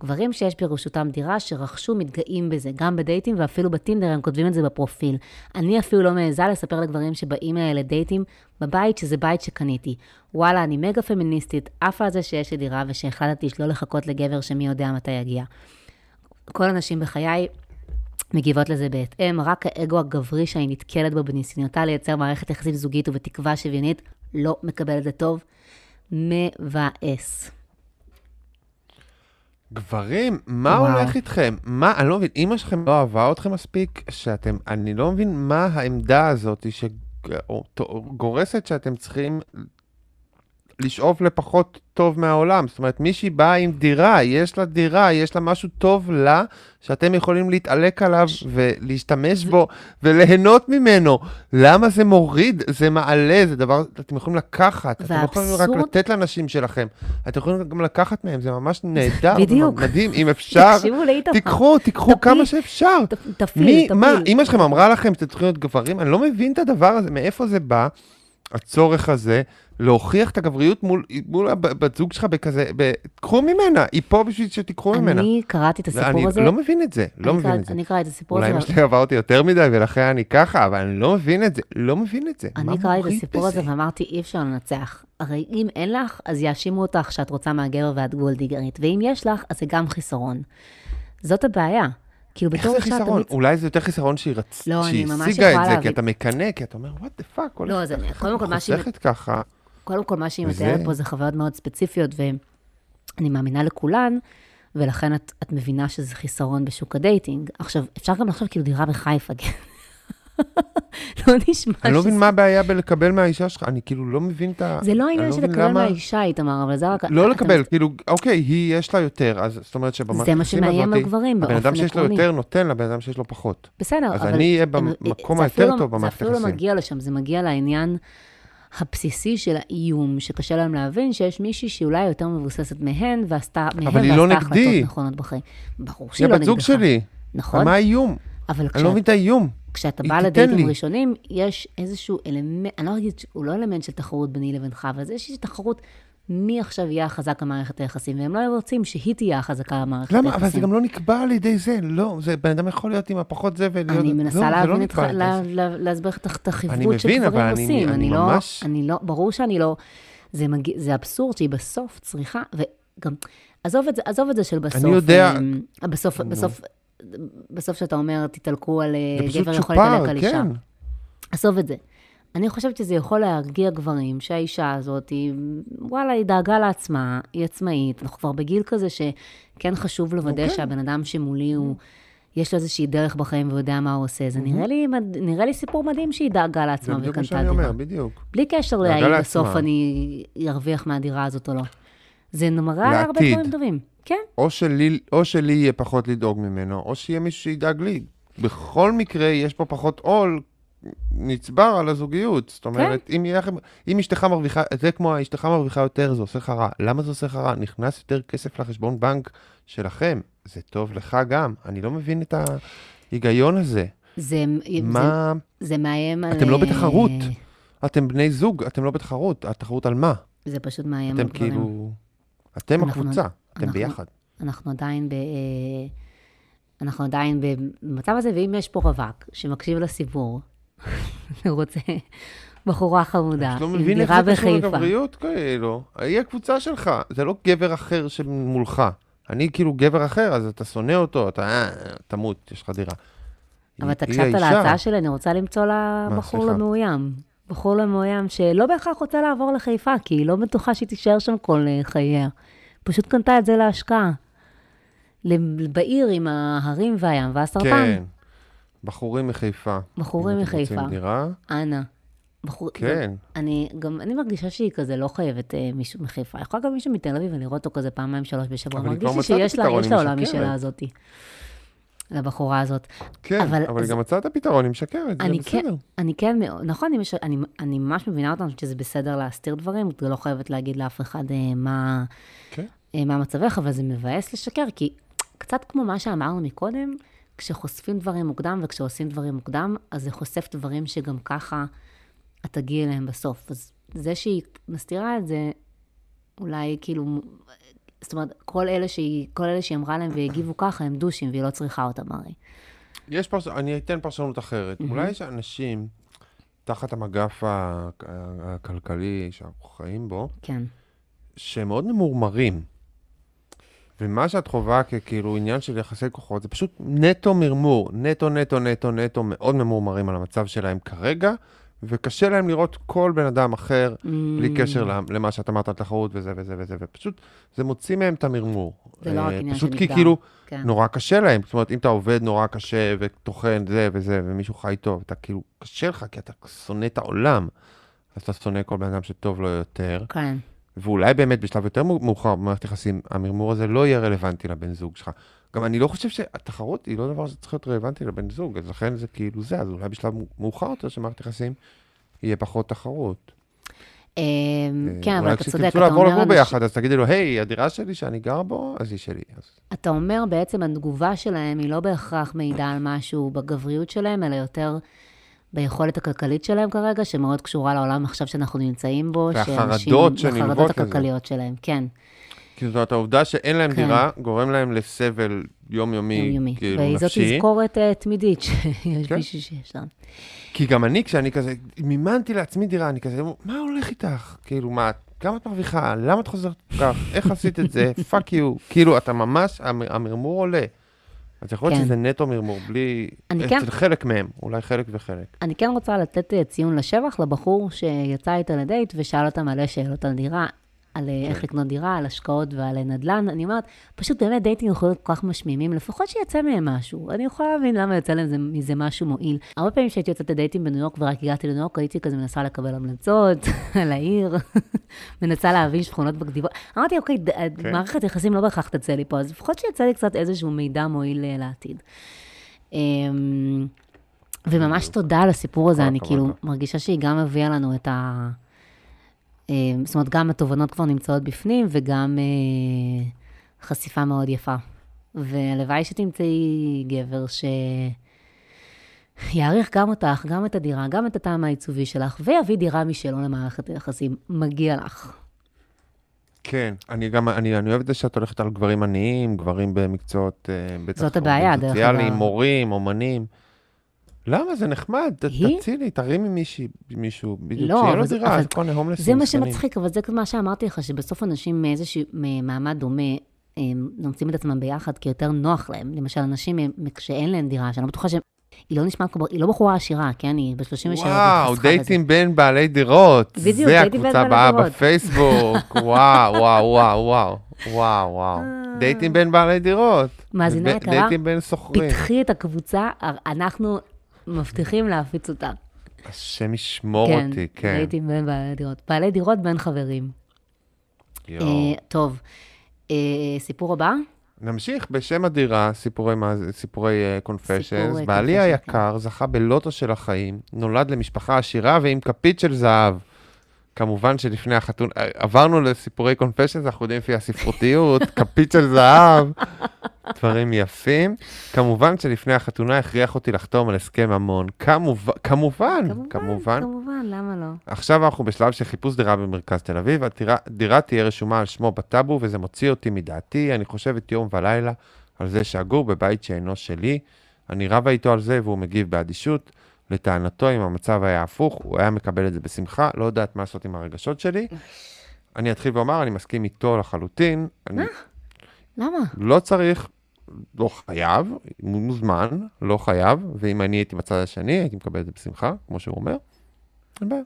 D: גברים שיש ברשותם דירה שרכשו מתגאים בזה, גם בדייטים ואפילו בטינדר הם כותבים את זה בפרופיל. אני אפילו לא מעיזה לספר לגברים שבאים אליי לדייטים בבית שזה בית שקניתי. וואלה, אני מגה פמיניסטית, עפה על זה שיש לי דירה ושהחלטתי שלא לחכות לגבר שמי יודע מתי יגיע. כל הנשים בחיי מגיבות לזה בהתאם, רק האגו הגברי שאני נתקלת בו בניסיונותה לייצר מערכת יחסים זוגית ובתקווה שוויונית, לא מקבל את זה טוב. מבאס.
C: גברים, מה
D: וואו.
C: הולך איתכם? מה, אני לא מבין, אימא שלכם לא אהבה אתכם מספיק, שאתם, אני לא מבין מה העמדה הזאת שגורסת שאתם צריכים לשאוף לפחות טוב מהעולם. זאת אומרת, מישהי באה עם דירה, יש לה דירה, יש לה משהו טוב לה, שאתם יכולים להתעלק עליו ולהשתמש בו וליהנות ממנו. למה זה מוריד? זה מעלה, זה דבר, אתם יכולים לקחת. אתם לא יכולים רק
D: והאבסורד-
C: לתת לאנשים שלכם. אתם יכולים גם לקחת מהם, זה ממש נהדר.
D: בדיוק.
C: מדהים, אם אפשר,
D: לאיתמר.
C: תיקחו. כמה שאפשר.
D: תפיל, תפיל.
C: מה, אימא שלכם אמרה לכם שאתם צריכים להיות גברים? אני לא מבין את הדבר הזה, מאיפה זה בא, הצורך הזה, להוכיח את הגבריות מול, מול הב- בת זוג שלך בכזה, ב... קחו ממנה, היא פה בשביל שתיקחו ממנה.
D: אני קראתי את
C: לא,
D: הסיפור
C: אני
D: הזה.
C: לא מבין את זה, לא
D: אני
C: מבין
D: קראת-
C: את זה.
D: אני קראתי את הסיפור
C: אולי
D: הזה.
C: אמא שלי אהבה אותי יותר מדי ולכן אני ככה, אבל אני לא מבין את זה, לא מבין את זה.
D: אני קראתי את הסיפור הזה? ואמרתי, אי אפשר לנצח. הרי אם אין לך, אז יאשימו אותך שאת רוצה מהגבר ואת גולדיגרית, ואם יש לך, אז זה גם חיסרון. זאת הבעיה. כאילו,
C: איך
D: בתור
C: זה
D: אישה
C: חיסרון?
D: תמיד...
C: אולי זה יותר חיסרון שהיא רצ...
D: לא, אני
C: שהיא השיגה את זה, כי
D: להבין.
C: אתה מקנא, כי אתה אומר, what the fuck,
D: לא, אני- קודם כל, מה שהיא-
C: חוסכת ככה.
D: קודם כל, מה שהיא
C: וזה-
D: מתארת פה זה חוויות מאוד ספציפיות, ואני מאמינה לכולן, ולכן את, את מבינה שזה חיסרון בשוק ה dating. עכשיו, אפשר גם לחשוב כאילו דירה בחיפה, כן? לא נשמע
C: אני לא מבין מה הבעיה בלקבל מהאישה שלך, אני כאילו לא מבין את ה...
D: זה לא העניין של
C: מבין
D: לקבל
C: למה-
D: מהאישה, איתמר, אבל זה רק...
C: לא לקבל, כאילו, אוקיי, היא יש לה יותר, אז זאת אומרת שבמערכת
D: זה מה
C: היחסים
D: שמאיים על גברים
C: הבן אדם
D: באופן
C: שיש לו
D: עקרוני.
C: יותר נותן לבן אדם שיש לו פחות.
D: בסדר,
C: אז
D: אבל...
C: אני אהיה במקום היותר
D: אפילו-
C: טוב במערכת
D: זה אפילו לא
C: היחסים.
D: מגיע לשם, זה מגיע לעניין הבסיסי של האיום, שקשה להם להבין שיש מישהי שהיא אולי יותר מבוססת מהן, ועשתה, מהן
C: היא לא
D: ועשתה
C: נגדי.
D: החלטות נכונות בחיים. ברור
C: היא
D: שהיא לא
C: הבת זוג
D: נגדך.
C: שלי,
D: נכון?
C: מה האיום?
D: אבל
C: אני
D: כשאת-
C: לא מבין את האיום.
D: כשאתה
C: היא
D: בא לדייטים. ראשונים, יש איזשהו אלמנט, אני לא אגיד, הוא לא אלמנט של תחרות ביני לבינך, אבל זה איזושהי תחרות מי עכשיו יהיה החזק במערכת היחסים, והם לא רוצים שהיא תהיה החזקה במערכת היחסים.
C: למה? אבל זה גם לא נקבע על ידי זה, לא, זה בן אדם יכול להיות עם הפחות זה ולהיות...
D: אני
C: לא,
D: מנסה
C: לא
D: להבין
C: נקבע
D: אותך,
C: על
D: לה-
C: ידי זה.
D: לה- להסביר לך את
C: אני מבין,
D: שגברים
C: אבל אני-
D: עושים.
C: אני
D: לא,
C: ממש-
D: אני לא, ברור שאני לא, זה, זה אבסורד שהיא בסוף צריכה, וגם, עזוב את זה, עזוב את זה של בסוף,
C: יודע-
D: אמ, בסוף. בסוף, בסוף שאתה אומר, תתעלקו על, אה, גבר יכול להתעלק על אישה.
C: כן.
D: עזוב את זה. אני חושבת שזה יכול להרגיע גברים, שהאישה הזאת, היא, וואלה, היא דאגה לעצמה, היא עצמאית. אנחנו כבר בגיל כזה שכן חשוב לוודא
C: כן.
D: שהבן אדם שמולי הוא, יש לו איזושהי דרך בחיים והוא יודע מה הוא עושה. זה נראה לי, נראה לי סיפור מדהים שהיא דאגה
C: זה
D: לעצמה
C: בדיוק מה
D: וקנתה
C: שאני אומר,
D: דירה.
C: בדיוק.
D: בלי קשר להאם. בסוף אני ארוויח מהדירה הזאת או לא. זה מראה הרבה. דברים טובים. כן,
C: או שלי, או שלי יהיה פחות לדאוג ממנו, או שיהיה מישהו שידאג לי. בכל מקרה, יש פה פחות עול נצבר על הזוגיות. זאת אומרת,
D: כן.
C: אם, יהיה אם אשתך מרוויחה, זה כמו אשתך מרוויחה יותר, זה עושה לך רע. למה זה עושה לך רע? נכנס יותר כסף לחשבון בנק שלכם. זה טוב לך גם. אני לא מבין את ההיגיון הזה.
D: זה, זה,
C: מה...
D: זה מאיים על...
C: אתם לא בתחרות. אתם בני זוג, אתם לא בתחרות. התחרות על מה?
D: זה פשוט מאיים על
C: אתם
D: גברים.
C: כאילו... אתם
D: אנחנו-
C: הקבוצה, אתם
D: אנחנו-
C: ביחד.
D: אנחנו עדיין ב... אה, אנחנו עדיין במצב הזה, ואם יש פה רווק שמקשיב לסיפור, ורוצה בחורה חמודה,
C: אני לא מבין איך
D: דירה
C: זה קשור
D: בחיפה.
C: לגבריות כאילו. היא הקבוצה שלך, זה לא גבר אחר שמולך. אני כאילו גבר אחר, אז אתה שונא אותו, אתה אה, תמות, יש לך דירה.
D: אבל
C: היא-
D: אתה
C: היא
D: הקשבת
C: האישה.
D: להצעה שלי, אני רוצה למצוא לה בחור? למאוים. בחור למאוים שלא בהכרח רוצה לעבור לחיפה, כי היא לא בטוחה שהיא תישאר שם כל אה, חייה. פשוט קנתה את זה להשקעה. בעיר עם ההרים והים והסרטן.
C: כן, בחורים מחיפה.
D: בחורים
C: אם אתם
D: מחיפה.
C: רוצים דירה,
D: אנא. בחור...
C: כן.
D: אני גם, אני מרגישה שהיא כזה לא חייבת אה, מישהו מחיפה. יכול גם מישהו מתל אביב ולראות אותו כזה פעמיים, שלוש בשבוע. מרגיש לי שיש לה,
C: פתרון,
D: יש לה עולם. משלה הזאתי. לבחורה הזאת.
C: כן,
D: אבל
C: אבל
D: זה-
C: גם מצאה את הפתרון, היא משקרת, זה
D: אני כן,
C: בסדר.
D: אני כן מאוד, נכון, אני, מש... אני, אני ממש מבינה אותנו שזה בסדר להסתיר דברים, את לא חייבת להגיד לאף אחד אה, מה,
C: כן.
D: אה, מה מצבך, אבל זה מבאס לשקר, כי קצת כמו מה שאמרנו מקודם, כשחושפים דברים מוקדם וכשעושים דברים מוקדם, אז זה חושף דברים שגם ככה את תגיעי אליהם בסוף. אז זה שהיא מסתירה את זה, אולי כאילו, זאת אומרת, כל אלה שהיא, כל אלה שהיא אמרה להם והגיבו ככה, הם דושים, והיא לא צריכה אותם הרי.
C: יש פרש... אני אתן פרשנות אחרת. אולי יש אנשים, תחת המגף הכלכלי שאנחנו חיים בו,
D: כן.
C: שהם מאוד ממורמרים. ומה שאת חווה ככאילו עניין של יחסי כוחות, זה פשוט נטו מרמור, נטו, נטו, נטו, נטו, מאוד ממורמרים על המצב שלהם כרגע, וקשה להם לראות כל בן אדם אחר, בלי
D: Mm.
C: קשר למ- למה שאת אמרת על תחרות וזה וזה וזה, ופשוט זה מוציא מהם את המרמור.
D: זה לא רק
C: אה,
D: עניין
C: פשוט
D: של
C: כי
D: מגדר.
C: כאילו
D: כן.
C: נורא קשה להם, זאת אומרת, אם אתה עובד נורא קשה וטוחן זה וזה, ומישהו חי טוב, אתה כאילו, קשה לך, כי אתה שונא את העולם, אז אתה שונא כל בן אדם שטוב לו יותר.
D: כן.
C: ואולי באמת בשלב יותר מאוחר במערכת יחסים, המרמור הזה לא יהיה רלוונטי לבן זוג שלך. גם אני לא חושב שהתחרות היא לא דבר שצריך להיות רלוונטי לבן זוג, אז לכן זה כאילו זה, אז אולי בשלב מאוחר יותר של מערכת יחסים, יהיה פחות תחרות.
D: אמ,
C: אה,
D: כן, אבל
C: אולי
D: אתה צודק,
C: כשתרצו
D: אתה
C: לעבור
D: אומר,
C: לגור
D: אנש-
C: ביחד, אז תגידי לו, היי, הדירה שלי שאני גר בו, אז היא שלי.
D: אתה אומר בעצם התגובה שלהם היא לא בהכרח מעידה על משהו בגבריות שלהם, אלא יותר ביכולת הכלכלית שלהם כרגע, שמאוד קשורה לעולם עכשיו שאנחנו נמצאים בו.
C: והחרדות שנלוות לזה.
D: הכלכליות שלהם, כן.
C: כאילו, זאת אומרת, העובדה שאין להם
D: כן.
C: דירה, גורם להם לסבל יומיומי,
D: יומיומי.
C: כאילו,
D: וזאת
C: נפשי.
D: תזכורת אה, תמידית שיש
C: כן.
D: מישהו שיש שם.
C: כי גם אני, כשאני כזה, מימנתי לעצמי דירה, אני כזה, מה הולך איתך? כאילו, מה, כמה את מרוויחה? למה את חוזרת כך? איך עשית את זה? fuck you. כאילו, אתה ממש, המ- המרמור עולה. אז יכול להיות
D: כן.
C: שזה נטו מרמור, בלי...
D: אני
C: אצל
D: כן-
C: חלק מהם, אולי חלק וחלק.
D: אני כן רוצה לתת אה, ציון לשבח לבחור שיצא איתה לדייט ושאל אותה מלא שאלות על דירה, על אה,
C: כן.
D: איך לקנות דירה, על השקעות ועל אה, נדל"ן. אני אומרת, פשוט באמת דייטים יכולים להיות כל כך משמימים, לפחות שיצא מהם משהו. אני יכולה להבין למה יוצא להם זה- מזה משהו מועיל. הרבה פעמים כשהייתי יוצאת לדייטים בניו יורק ורק הגעתי לניו יורק, הייתי כזה מנסה לקבל המלצות על העיר, מנסה להבין שכונות בגדיבות. אמרתי, אוקיי, ד-
C: כן.
D: מערכת יחסים לא בהכרח תצא לי פה, אז לפחות שיצא לי קצת איזשהו מידע מועיל אה, לעתיד. אמ, וממש תודה על הסיפור הזה, אני כאילו. מרגישה שהיא גם הביאה לנו את ה... אה, זאת אומרת, גם התובנות כבר נמצאות בפנים, וגם אה, חשיפה מאוד יפה. והלוואי שתמצאי גבר שיעריך גם אותך, גם את הדירה, גם את הטעם העיצובי שלך, ויביא דירה משלו למערכת היחסים. מגיע לך.
C: כן, אני גם, אני, אני אוהב את זה שאת הולכת על גברים עניים, גברים במקצועות, אה, בטח,
D: זאת הבעיה, דרך
C: סוציאליים,
D: אגב.
C: מורים, אומנים. למה? זה נחמד,
D: היא?
C: תצילי, תרימי מישהי, מישהו, בדיוק,
D: לא,
C: שיהיה לו
D: זה-
C: דירה,
D: אבל
C: זה כל מיני הומלסים.
D: זה מה. שמצחיק, אבל זה מה שאמרתי לך, שבסוף אנשים מאיזשהו מעמד דומה, הם מוצאים את עצמם ביחד, כי יותר נוח להם. למשל, אנשים כשאין להם דירה, שאני לא בטוחה שהם... היא לא נשמעת כמו... היא לא בחורה עשירה, כן? היא ב-37.
C: וואו, דייטים בין בעלי דירות.
D: בדיוק,
C: זה
D: דייטים בין
C: הקבוצה
D: בעלי
C: הבאה
D: דירות.
C: בפייסבוק. וואו, וואו, וואו, וואו, וואו, וואו. דייטים בין בעלי דירות.
D: מאזינה יקרה,
C: דייטים בין שוכרים.
D: פתחי את הקבוצה, אנחנו מבטיחים להפיץ אותה.
C: השם ישמור אותי, כן.
D: דייטים בין בעלי דירות. בעלי דירות בין חברים.
C: יואו.
D: אה, טוב, אה, סיפור הבא?
C: נמשיך בשם הדירה, סיפורי, סיפורי קונפשיונס.
D: סיפור, אה,
C: בעלי
D: confession,
C: היקר זכה בלוטו של החיים, נולד למשפחה עשירה ועם כפית של זהב. כמובן שלפני החתונה, עברנו לסיפורי קונפשיונס, אנחנו יודעים לפי הספרותיות, כפית של זהב, דברים יפים. כמובן שלפני החתונה הכריח אותי לחתום על הסכם ממון. כמובן, כמובן, כמובן.
D: כמובן, למה לא?
C: עכשיו אנחנו בשלב של חיפוש דירה במרכז תל אביב. הדירה, דירה תהיה רשומה על שמו בטאבו, וזה מוציא אותי מדעתי. אני חושבת יום ולילה על זה שאגור בבית שאינו שלי. אני רבה איתו על זה, והוא מגיב באדישות. לטענתו, אם המצב היה הפוך, הוא היה מקבל את זה בשמחה, לא יודעת מה לעשות עם הרגשות שלי. אני אתחיל ואומר, אני מסכים איתו לחלוטין. אני
D: למה?
C: לא צריך, לא חייב, מוזמן, לא חייב, ואם אני הייתי בצד השני, הייתי מקבל את זה בשמחה, כמו שהוא אומר. אין בעיה.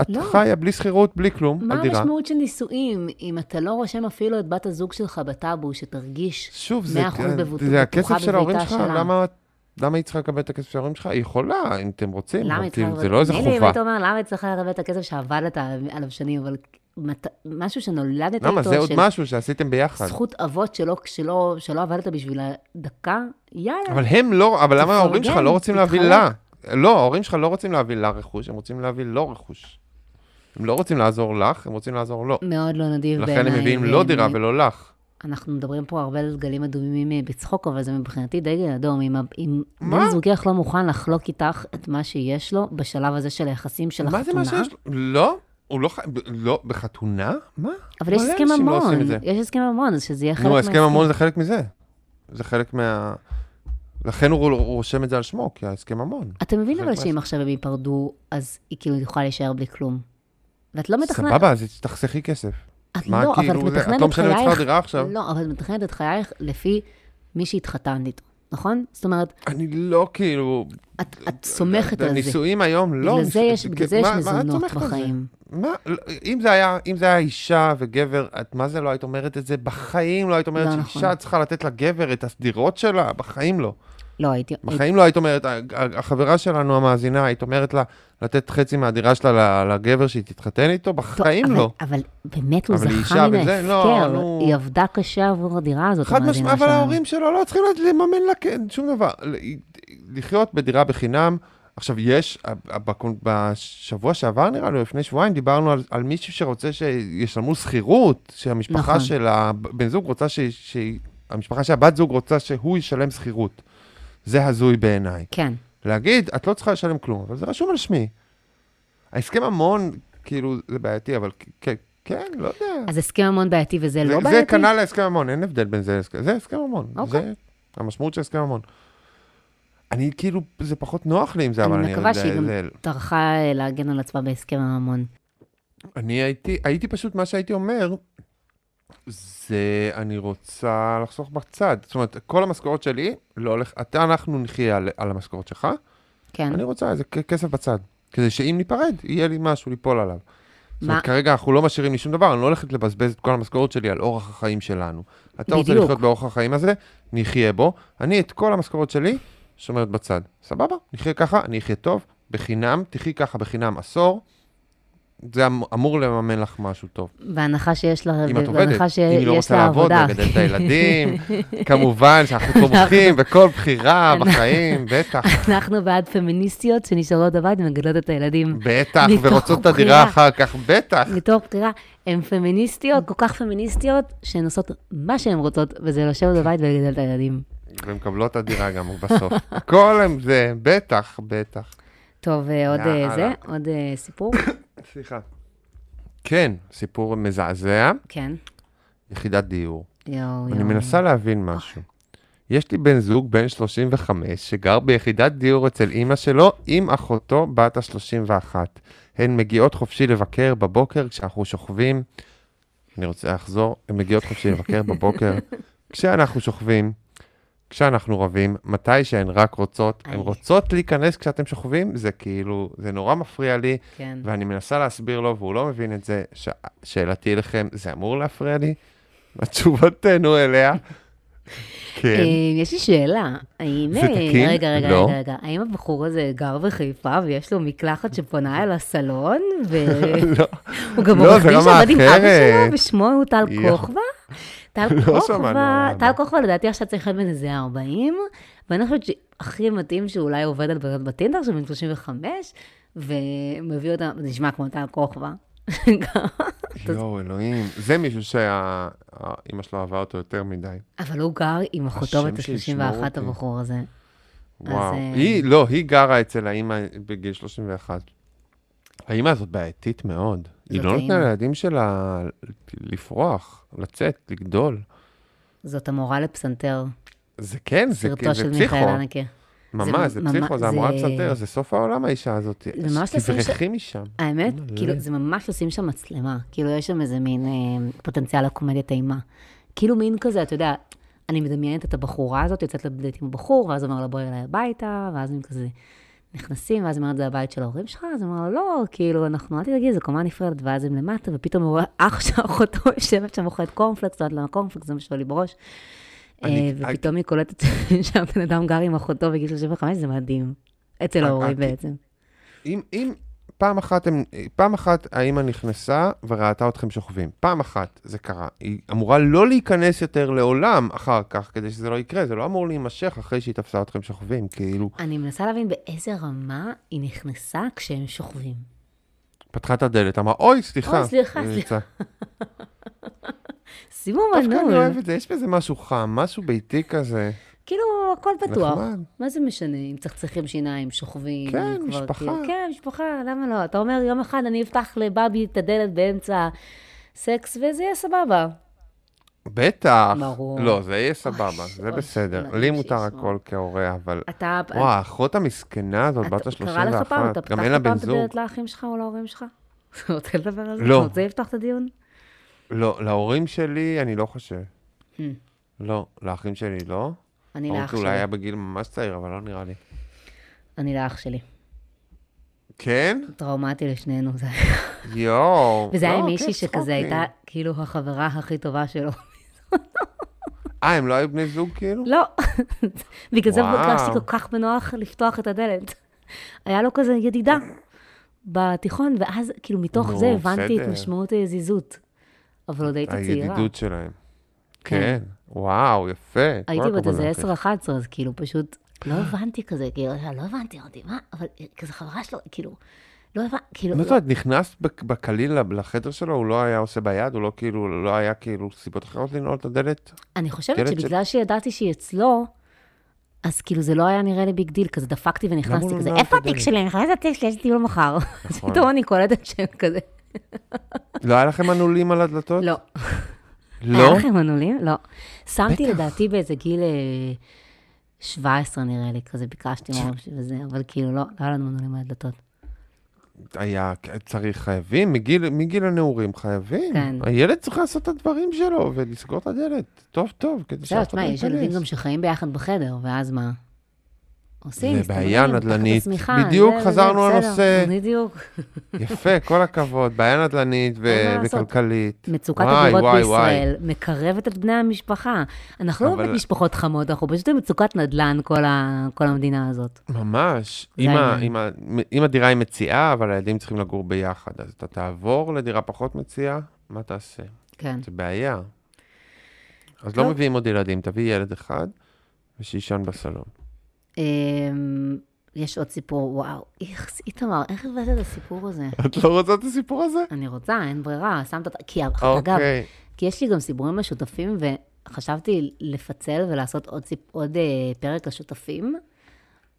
C: את
D: לא.
C: חיה בלי שכירות, בלי כלום,
D: מה
C: על דירה.
D: המשמעות של נישואים, אם אתה לא רושם אפילו את בת הזוג שלך בטאבו, שתרגיש
C: שוב, זה,
D: 100% בבוט-
C: זה הכסף של ההורים
D: בביתה
C: שלך,
D: שלה.
C: למה, למה היא צריכה לקבל את הכסף של ההורים שלך? היא יכולה, אם אתם רוצים,
D: למה
C: אבל
D: היא צריכה...
C: כאילו, זה לא איזה
D: מילא אם
C: חובה.
D: היית אומר, למה היא צריכה לקבל את הכסף שעבדת עליו שנים, אבל מת- משהו שנולדת
C: למה?
D: איתו,
C: זה עוד
D: של
C: משהו שעשיתם ביחד.
D: זכות אבות שלא, שלא, שלא עבדת בשבילה דקה, יאללה.
C: אבל הם לא, אבל למה ההורים שלך לא רוצים להביא לה? לא, ההורים שלך לא רוצים להביא לה רכוש, הם רוצים להביא לו רכוש. הם לא רוצים לעזור לך, הם רוצים לעזור לו.
D: מאוד לא נדיב בעיניי.
C: לכן הם מביאים
D: והם-
C: דירה ולא לך.
D: אנחנו מדברים פה הרבה על דגלים אדומים אה, בצחוק, אבל זה מבחינתי דגל אדום. אם,
C: מה?
D: בן זוגך לא מוכן לחלוק איתך את מה שיש לו בשלב הזה של היחסים של
C: מה זה
D: החתונה,
C: מה שיש לו? לא, הוא לא חי... לא, בחתונה? מה?
D: אבל יש הסכם
C: לא את זה.
D: יש הסכם ממון, אז שזה יהיה חלק
C: נו, הסכם ממון זה חלק מזה. זה חלק מה... לכן הוא הוא רושם את זה על שמו, כי ההסכם ממון.
D: אתה מבין אבל
C: מה-
D: שאם עכשיו הם ייפרדו, אז היא כאילו יכולה להישאר בלי כלום. ואת לא מתכננת...
C: סבבה, אז תחסכי כסף.
D: את
C: מה
D: לא, אבל
C: כאילו,
D: את
C: זה- את
D: מתכננת
C: לא
D: את
C: משלמת שכר
D: חייך...
C: דירה עכשיו?
D: לא, אבל את מתכננת את חייך לפי מי שהתחתנת איתו, נכון? זאת אומרת,
C: אני לא כאילו...
D: את, את סומכת על זה.
C: נישואים היום לא...
D: בגלל זה יש, בגלל זה יש
C: את
D: מזונות? בחיים.
C: מה? לא, אם זה היה, אם זה היה אישה וגבר, את מה זה לא היית אומרת את זה? בחיים לא היית אומרת
D: לא
C: שאישה
D: נכון.
C: צריכה לתת לגבר את הסדירות שלה? בחיים לא.
D: לא, הייתי...
C: בחיים לא היית אומרת, החברה שלנו, המאזינה, היית אומרת לה לתת חצי מהדירה שלה לגבר שהיא תתחתן איתו? בחיים לא.
D: אבל באמת הוא זכה מן
C: לא,
D: ההפקר. היא עבדה קשה עבור הדירה הזאת,
C: חד
D: המאזינה
C: משמעית, אבל. ההורים שלו לא צריכים לממן לה שום דבר. לחיות בדירה בחינם. עכשיו, יש, בשבוע שעבר נראה לי, לפני שבועיים, דיברנו על, על מישהו שרוצה שישלמו שכירות, שהמשפחה
D: נכון.
C: של הבן זוג רוצה ש... ש... המשפחה של הבת זוג רוצה שהוא ישלם שכירות. זה הזוי בעיניי.
D: כן.
C: להגיד, את לא צריכה לשלם כלום, אבל זה רשום על שמי. ההסכם ממון, כאילו, זה בעייתי, אבל כ- כ- כן, לא יודע.
D: אז הסכם ממון בעייתי וזה
C: זה-
D: לא
C: זה
D: בעייתי?
C: כנ"ל להסכם ממון, אין הבדל בין זה להסכם, זה הסכם ממון.
D: אוקיי.
C: זה המשמעות של הסכם ממון. אני כאילו, זה פחות נוח לי עם זה, אבל
D: אני
C: אני...
D: מקווה
C: זה-
D: שהיא גם
C: זה-
D: טרחה אה, להגן על עצמה בהסכם הממון.
C: אני הייתי, הייתי פשוט, מה שהייתי אומר, זה אני רוצה לחסוך בצד. זאת אומרת, כל המשכורת שלי, לא הולך, אתה, אנחנו נחיה על, על המשכורת שלך,
D: כן.
C: אני רוצה איזה כסף בצד. כדי שאם ניפרד, יהיה לי משהו ליפול עליו. זאת
D: מה-
C: אומרת, כרגע אנחנו לא משאירים לי שום דבר, אני לא הולכת לבזבז את כל המשכורת שלי על אורח החיים שלנו. אתה רוצה
D: בדיוק.
C: לחיות באורח החיים הזה, נחיה בו. אני את כל המשכורת שלי שומרת בצד. סבבה? נחיה ככה, אני אחיה טוב, בחינם, תחי ככה בחינם עשור. זה אמ- אמור לממן לך משהו טוב.
D: בהנחה שיש לה,
C: אם את עובדת,
D: בהנחה
C: אם היא לא רוצה לעבוד. ולגדל את הילדים, כמובן שאנחנו תומכים בכל בחירה בחיים, בטח,
D: אנחנו בעד פמיניסטיות שנשארות בבית ומגדלות את הילדים
C: בטח, ורוצות את. הדירה אחר כך, בטח.
D: מתוך בחירה. הן פמיניסטיות, כל כך פמיניסטיות, שהן עושות מה שהן רוצות, וזה לשבת בבית ולגדל את הילדים.
C: ומקבלות את הדירה גם בסוף. הכל הם זה, בטח, בטח.
D: טוב, אה, עוד אה. זה, עוד אה, סיפור?
C: סליחה. כן, סיפור מזעזע,
D: כן.
C: יחידת דיור.
D: יואו, יואו.
C: אני מנסה להבין משהו. יש לי בן זוג בן 35 שגר ביחידת דיור אצל אימא שלו עם אחותו בת ה-31. הן מגיעות חופשי לבקר בבוקר כשאנחנו שוכבים. אני רוצה לחזור, הן מגיעות חופשי לבקר בבוקר כשאנחנו שוכבים, כשאנחנו רבים, מתי שהן רק רוצות. הן. רוצות להיכנס כשאתם שוכבים, זה כאילו, זה נורא מפריע לי,
D: כן.
C: ואני מנסה להסביר לו והוא לא מבין את זה. ש... שאלתי אליכם, זה אמור להפריע לי? תשובתנו אליה. כן.
D: אה, יש לי שאלה, האם...
C: זה
D: אה,
C: תקין?
D: רגע, רגע,
C: לא.
D: רגע, רגע, האם הבחור הזה גר בחיפה ויש לו מקלחת שפונה אל הסלון,
C: לא,
D: והוא גם
C: לא,
D: עורך דין שעבד עם אבא. שלו, ושמו הוא טל כוכבא? טל
C: לא
D: כוכבא,
C: על
D: טל. כוכבא לדעתי עכשיו צריך להיות בן איזה 40, ואני חושבת שהכי מתאים שאולי עובד על בטינדר, שהוא בן 35, ומביא אותה, זה נשמע כמו טל כוכבא.
C: יואו, אלוהים. זה מישהו שהאימא שלו אהבה אותו יותר מדי.
D: אבל הוא גר עם אחותו בת
C: שישמור
D: ה-31,
C: אותי.
D: הבחור הזה.
C: וואו.
D: אה,
C: היא, לא, היא גרה אצל האימא בגיל 31. האימא הזאת בעייתית מאוד. היא לא נותנה. לילדים שלה לפרוח, לצאת, לגדול.
D: זאת המורה לפסנתר,
C: זה כן, זה
D: סרטו
C: זה
D: של
C: פסיכו.
D: מיכאל הנקה.
C: ממש, זה פסיכו, זה המורה
D: זה-
C: פסנתר, זה סוף העולם האישה הזאת.
D: זה ממש לשים ש-
C: תברחי משם.
D: האמת. כאילו, זה ממש לשים שם מצלמה. כאילו, יש שם איזה מין אה, פוטנציאל לקומדיית אימה. כאילו מין כזה, אתה יודע, אני מדמיינת את הבחורה הזאת, יוצאת לדייט עם הבחור, ואז אומר לה, בואי אליי הביתה, ואז הם כזה נכנסים, ואז אומרת, זה הבית של ההורים שלך? אז אומר לה, לא, כאילו, אנחנו, אל תדאגי, זו קומה נפרדת, ואז הם למטה, ופתאום הוא רואה אח של אחותו יושבת שם אוכלת קורנפלקס, לא יודעת למה קורנפלקס, זה מה שעולה לי בראש.
C: אני-
D: אה, ופתאום היא קולטת שהבן אדם גר עם אחותו בגיל 35, זה מדהים. אצל
C: אה,
D: ההורים
C: אה,
D: בעצם.
C: אם, אם פעם אחת, הם, פעם אחת האימא נכנסה וראתה אתכם שוכבים. פעם אחת זה קרה. היא אמורה לא להיכנס יותר לעולם אחר כך, כדי שזה לא יקרה. זה לא אמור להימשך אחרי שהיא תפסה אתכם שוכבים. כאילו,
D: אני מנסה להבין באיזה רמה היא נכנסה כשהם שוכבים.
C: פתחה את הדלת, אמרה, אוי, סליחה.
D: אוי, סליחה,
C: והיא
D: סליחה. שימו
C: דווקא אני. אוהב את זה, יש בזה משהו חם, משהו ביתי כזה.
D: כאילו, הכל פתוח.
C: נחמד.
D: מה זה משנה אם מצחצחים שיניים, שוכבים?
C: כן,
D: כבר
C: משפחה.
D: כאילו- כן, משפחה, למה לא? אתה אומר, יום אחד אני אפתח לבבי את הדלת באמצע סקס, וזה יהיה סבבה.
C: בטח.
D: ברור.
C: לא, זה יהיה סבבה, זה
D: אוי,
C: בסדר.
D: אלוהים
C: לי מותר
D: שישמור.
C: הכל כהורה, אבל...
D: אתה...
C: וואו, האחות המסכנה הזאת, בת
D: אתה- קרה לך פעם,
C: ה-31,
D: אתה
C: גם אין
D: פתחת פעם את. הדלת לאחים שלך או להורים שלך? אתה רוצה לדבר על זה?
C: לא.
D: אתה רוצה לפתוח את הדיון?
C: לא, להורים שלי אני לא חושב.
D: Hmm.
C: לא, לאחים שלי לא.
D: אני לאח
C: אולי
D: שלי.
C: היה בגיל ממש צעיר, אבל לא נראה לי.
D: אני לאח שלי.
C: כן?
D: טראומטי לשנינו זה היה.
C: יואו.
D: וזה היה
C: לא,
D: עם מישהי
C: כן,
D: שכזה
C: צחוקים.
D: הייתה כאילו החברה הכי טובה שלו.
C: אה, הם לא היו בני זוג כאילו?
D: לא. בגלל זה. הרגשתי כל כך בנוח לפתוח את הדלת. היה לו כזה ידידה בתיכון, ואז כאילו מתוך זה הבנתי את. משמעות היזיזות. אבל עוד הייתי צעירה.
C: הידידות שלהם.
D: כן.
C: כן. וואו, יפה.
D: הייתי בת איזה
C: לך.
D: 10-11, אז כאילו פשוט לא הבנתי כזה, כאילו, לא הבנתי, אמרתי, מה, אבל כזה חברה שלו, כאילו, לא הבנתי, כאילו,
C: זאת אומרת, נכנסת בק- בקליל לחדר שלו, הוא לא היה עושה ביד? הוא לא כאילו, לא היה כאילו סיבות אחרות לנעול את הדלת?
D: אני חושבת שבגלל שידעתי שהיא אצלו, אז כאילו זה לא היה נראה לי big deal, כזה דפקתי ונכנסתי
C: הוא
D: כזה,
C: לא
D: איפה התיק
C: לי?"
D: שלי? את התיק שלי, יש טיול מחר. אז
C: נכון.
D: פתאום אני קולטת שהם כזה,
C: לא היה לכם מנעולים על הדלתות?
D: לא.
C: לא?
D: היה לכם מנעולים? לא. שמתי. לדעתי באיזה גיל אה, 17 נראה לי, כזה ביקשתי שלי וזה, אבל כאילו לא, לא היה לנו מנעולים על הדלתות.
C: היה צריך, חייבים, מגיל, מגיל הנעורים חייבים.
D: כן.
C: הילד צריך לעשות את הדברים שלו ולסגור את הדלת. טוב, טוב, כדי שאף אחד
D: תשמע,
C: לא
D: יש ילדים
C: ייכנס.
D: גם שחיים ביחד בחדר, ואז מה? עושים,
C: זה בעיה
D: מסתדרים, תחת
C: נדל"נית. בדיוק חזרנו לנושא.
D: בדיוק.
C: יפה, כל הכבוד. בעיה נדל"נית. וכלכלית.
D: מצוקת הדירות בישראל מקרבת את בני המשפחה. אנחנו לא באמת משפחות חמות, אנחנו פשוט במצוקת נדל"ן, כל המדינה הזאת.
C: ממש. אם, הדירה היא מציעה, אבל הילדים צריכים לגור ביחד, אז אתה תעבור לדירה פחות מציעה, מה תעשה?
D: כן.
C: זה בעיה. אז. לא מביאים עוד ילדים, תביא ילד אחד ושיישן בסלון.
D: אמ, יש עוד סיפור, וואו, איך, איתמר, איך הבאת את הסיפור הזה?
C: את לא רוצה את הסיפור הזה?
D: אני רוצה, אין ברירה, שמת אותה, כי אגב,
C: אוקיי.
D: כי יש לי גם סיפורים משותפים, וחשבתי לפצל ולעשות עוד, סיפ... עוד אה, פרק לשותפים,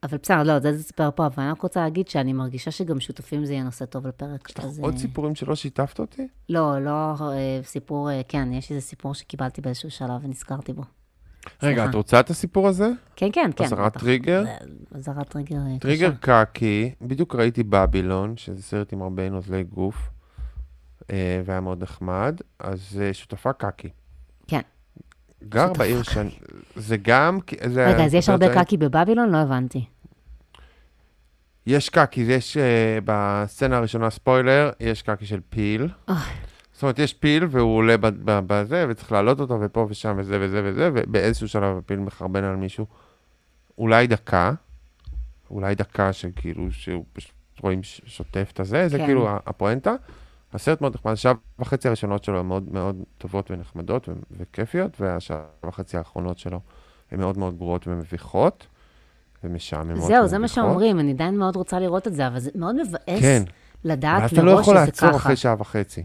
D: אבל בסדר, לא, זה תספר פה, אבל אני רק רוצה להגיד שאני מרגישה שגם שותפים זה יהיה נושא טוב לפרק.
C: יש לך
D: אז,
C: עוד
D: אה,
C: סיפורים שלא שיתפת אותי?
D: לא, לא אה, סיפור, אה, כן, יש איזה סיפור שקיבלתי באיזשהו שלב ונזכרתי בו.
C: רגע. את רוצה את הסיפור הזה?
D: כן, כן, כן.
C: אזהרת. טריגר?
D: זה- אזהרת טריגר אה,
C: טריגר. קקי, בדיוק ראיתי בבילון, שזה סרט עם הרבה נוזלי גוף, אה, והיה מאוד נחמד, אז אה, שותפה קקי.
D: כן.
C: גר בעיר שאני... זה גם... זה
D: רגע, אז יש הרבה קקי בבבילון? לא הבנתי.
C: יש קקי, יש בסצנה הראשונה ספוילר, יש קקי של פיל. זאת אומרת, יש פיל והוא עולה בזה, וצריך להעלות אותו, ופה ושם, וזה וזה וזה, ובאיזשהו שלב הפיל מחרבן על מישהו. אולי דקה, אולי דקה שכאילו, שהוא פשוט רואים שוטף את הזה, זה
D: כן.
C: כאילו ה- הפואנטה. הסרט מאוד נחמד, השעה וחצי הראשונות שלו הן מאוד מאוד טובות ונחמדות ו- וכיפיות, והשעה וחצי האחרונות שלו הן מאוד מאוד גרועות ומביכות, ומשעממות
D: זהו, זה מה
C: ומביכות.
D: שאומרים, אני עדיין מאוד רוצה לראות את זה, אבל זה מאוד מבאס
C: כן.
D: לדעת
C: ואז אתה לא
D: מראש
C: יכול
D: שזה
C: לעצור
D: ככה.
C: אחרי שעה וחצי.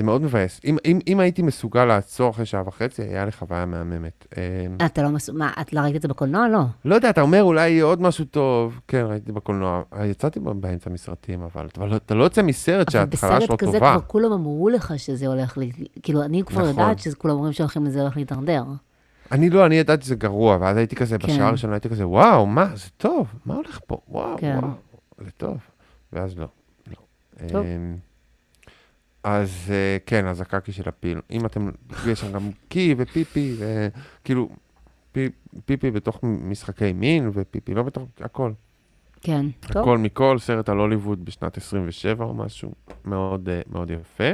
C: זה מאוד מבאס. אם, אם, אם הייתי מסוגל לעצור אחרי שעה וחצי, היה לי חוויה מהממת. אה,
D: אתה לא מסו... מה, את לא ראית את זה בקולנוע? לא.
C: לא יודע, אתה אומר, אולי יהיה עוד משהו טוב. כן, ראיתי בקולנוע. יצאתי באמצע מסרטים, אבל אתה לא, אתה לא יוצא מסרט
D: אבל
C: שההתחלה שלו
D: בסרט כזה
C: טובה.
D: כבר כולם אמרו לך שזה הולך ל... כאילו, אני כבר
C: נכון.
D: יודעת שכולם אומרים שהולכים לזה הולך להידרדר.
C: אני לא, אני ידעתי שזה גרוע, ואז הייתי כזה,
D: כן.
C: בשעה הראשונה הייתי כזה, וואו, מה, זה טוב, מה הולך פה? וואו,
D: כן.
C: וואו, זה טוב. ואז לא, לא.
D: טוב.
C: אז אה, כן, אז הקקי של הפיל. אם אתם, יש שם גם קי ופיפי, וכאילו, פי- פיפי בתוך משחקי מין, ופיפי לא בתוך, הכל.
D: כן, טוב.
C: הכל מכל, סרט על הוליווד בשנת 27 או משהו, מאוד, אה, מאוד יפה.